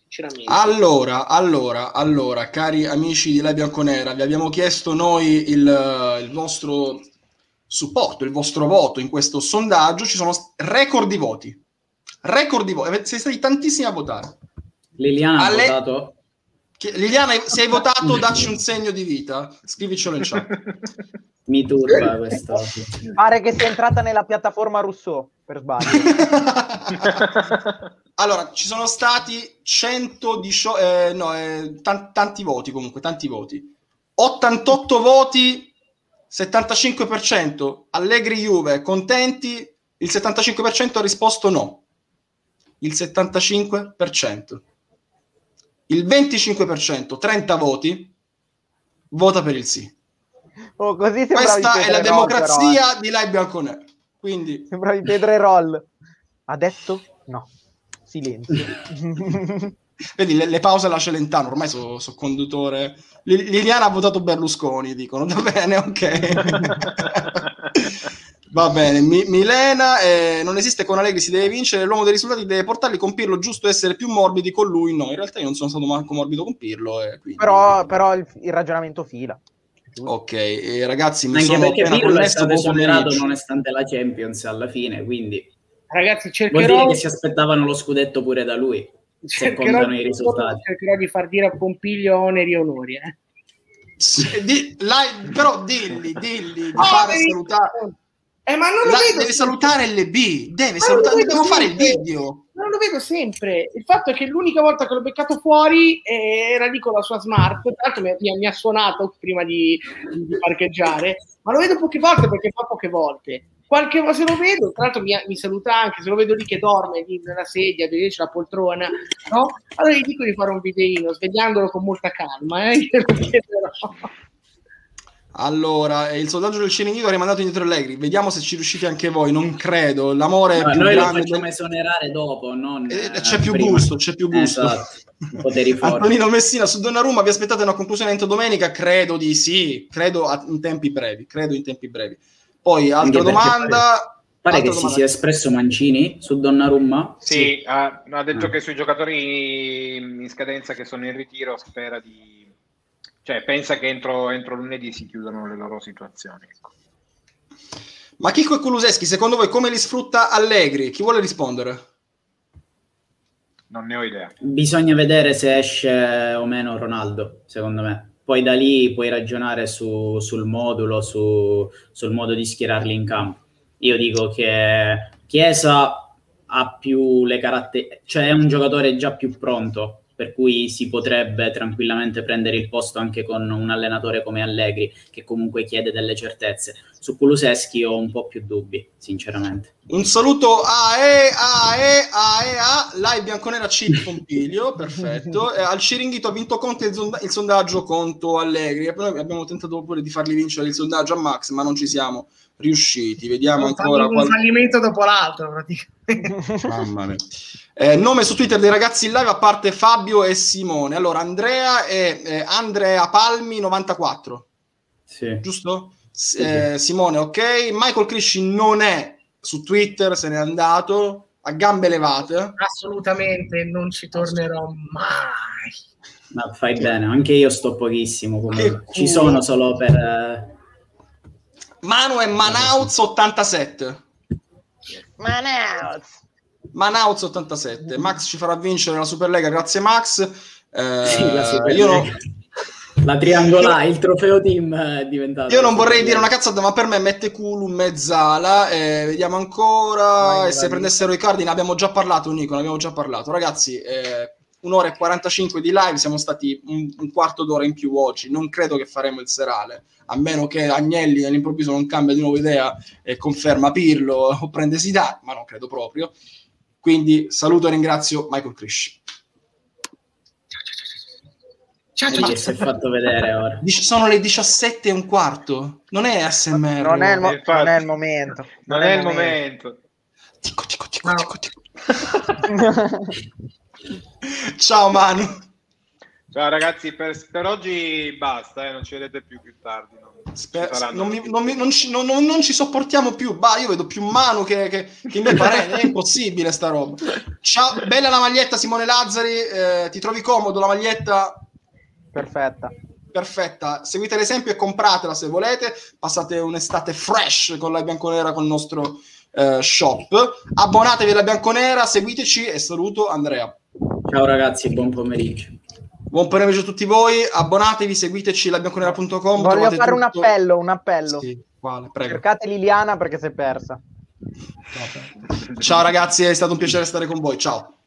sinceramente.
Allora, allora, allora, cari amici di La Bianconera, vi abbiamo chiesto noi il, il vostro supporto, il vostro voto in questo sondaggio. Ci sono record di voti. Record di voti. Siete stati tantissimi a votare.
Liliana
Alle-
ha votato.
Liliana, se hai votato, dacci un segno di vita. Scrivicelo in chat.
Mi turba questo.
Pare che sia entrata nella piattaforma Rousseau, per sbaglio.
allora, ci sono stati 118, eh, no, eh, tan- tanti voti comunque, tanti voti. 88 voti, 75%. Allegri Juve, contenti? Il 75% ha risposto no. Il 75%. Il 25%, 30 voti, vota per il sì.
Oh, così
Questa è la democrazia
però, eh.
di Live Bianconero. Quindi
Sembravi Pedrerol. Ha detto no. Silenzio.
Vedi, le, le pause alla Celentano, ormai sono conduttore. Li- Liliana ha votato Berlusconi, dicono. Va bene, ok. Va bene, Mi- Milena, eh, non esiste con Allegri, si deve vincere, l'uomo dei risultati deve portarli con Pirlo, giusto essere più morbidi con lui. No, in realtà io non sono stato manco morbido con Pirlo. eh, quindi-
però, però il, il ragionamento fila.
Ok, eh, ragazzi, mi
Anche
sono
perché
appena
Pirlo è stato esonerato nonostante la Champions alla fine, quindi
Ragazzi,
vuol dire
cercherò,
che si aspettavano lo scudetto pure da lui. Se
cercherò,
contano i risultati.
cercherò di far dire a Pompilio oneri e onori. Eh.
Sì, di- la- però dilli, dilli di
Oh,
fare salutare.
Eh, ma non lo
La-
vedo
deve salutare LB, deve
Ma
salutare, dobbiamo fare il video.
Non lo vedo sempre. Il fatto è che l'unica volta che l'ho beccato fuori eh, era lì con la sua smart. Tra l'altro mi, mi- mi ha suonato prima di, di parcheggiare, ma lo vedo poche volte perché fa poche volte. Qualche volta se lo vedo, tra l'altro mi, mi saluta anche, se lo vedo lì che dorme lì nella sedia, vedi c'è la poltrona, no? Allora gli dico di fare un videino, svegliandolo con molta calma, eh? glielo chiederò.
Allora, eh, il sondaggio del Ciringhito ha rimandato indietro Allegri. Vediamo se ci riuscite anche voi. Non credo. L'amore è
No,
più
noi lo
grande.
facciamo
del-
esonerare dopo, non
Eh,
eh,
c'è più
prima.
gusto, c'è più gusto.
Esatto, i poteri forti.
Antonino Messina su Donnarumma, vi aspettate una conclusione entro domenica? Credo di sì, credo a- in tempi brevi, credo in tempi brevi. Poi, altra domanda.
Pare che si sia espresso Mancini su Donnarumma.
Sì, ha, ha detto
Ah.
che sui giocatori in scadenza che sono in ritiro spera di... cioè pensa che entro, entro lunedì si chiudano le loro situazioni. ecco.
Ma Chicco e Kuluseschi, secondo voi come li sfrutta Allegri? Chi vuole rispondere?
Non ne ho idea.
Bisogna vedere se esce o meno Ronaldo, secondo me. Poi da lì puoi ragionare su- sul modulo, su- sul modo di schierarli in campo. Io dico che Chiesa ha più le caratteristiche, cioè è un giocatore già più pronto, per cui si potrebbe tranquillamente prendere il posto anche con un allenatore come Allegri, che comunque chiede delle certezze. Su Kuluseschi ho un po' più dubbi, sinceramente.
Un saluto a E, a E, a E, a Live Bianconera Chip Pompilio, perfetto. Eh, al Ciringhito ha vinto Conte il, sonda- il sondaggio Conto Allegri. E abbiamo tentato pure di fargli vincere il sondaggio a Max, ma non ci siamo riusciti. Vediamo
Un
ancora.
falli-
qual-
un fallimento dopo l'altro, praticamente.
Mamma mia. Eh, nome su Twitter dei ragazzi in live a parte Fabio e Simone. Allora, Andrea è eh, Andrea Palmi 94,
Sì.
giusto? S- eh, Simone, ok. Michael Crisci non è su Twitter, se n'è andato a gambe levate.
Assolutamente non ci tornerò mai.
Ma fai bene, anche io sto pochissimo. comunque. Ci sono solo per. Eh,
Manu è Manauz 87.
Manaus.
Manauz 87. Max ci farà vincere la Superlega, grazie Max. Eh,
sì, la Superlega.
io non-
La triangolare, il trofeo team è diventato.
Io non vorrei dire una cazzata, ma per me mette culo mezzala. Eh, vediamo ancora.
Vai,
e se
vai.
prendessero i cardi, ne abbiamo già parlato, Nico. Ne abbiamo già parlato. Ragazzi, eh, un'ora e 45 di live. Siamo stati un, un quarto d'ora in più oggi. Non credo che faremo il serale. A meno che Agnelli all'improvviso non cambia di nuovo idea e conferma Pirlo o prende Zidane, ma non credo proprio. Quindi saluto e ringrazio Michael Krish.
Ciao, ciao.
che si è fatto vedere ora.
Sono le 17 e un quarto. Non è ASMR.
Non è, il mo-
Infatti.
non è il momento.
Non è il momento.
Tico, tico, tico, tico, tico. Ciao Manu.
Ciao ragazzi, per, per oggi basta, eh, non ci vedete più più tardi. no?
Sper- non, mi- non mi- non ci, non- non- non ci sopportiamo più. Bah, io vedo più Manu che, che, che i miei parenti. È impossibile sta roba. Ciao, bella la maglietta Simone Lazzari. eh, ti trovi comodo la maglietta?
Perfetta.
perfetta. Seguite l'esempio e compratela se volete. Passate un'estate fresh con la bianconera con il nostro eh, shop. Abbonatevi alla bianconera, seguiteci e saluto Andrea.
Ciao ragazzi, buon pomeriggio.
Buon pomeriggio a tutti voi, abbonatevi, seguiteci labianconera.com.
Voglio fare un
tutto.
appello, un appello.
Sì, quale? Prego.
Cercate Liliana perché si è persa.
Ciao ragazzi, è stato un piacere stare con voi. Ciao.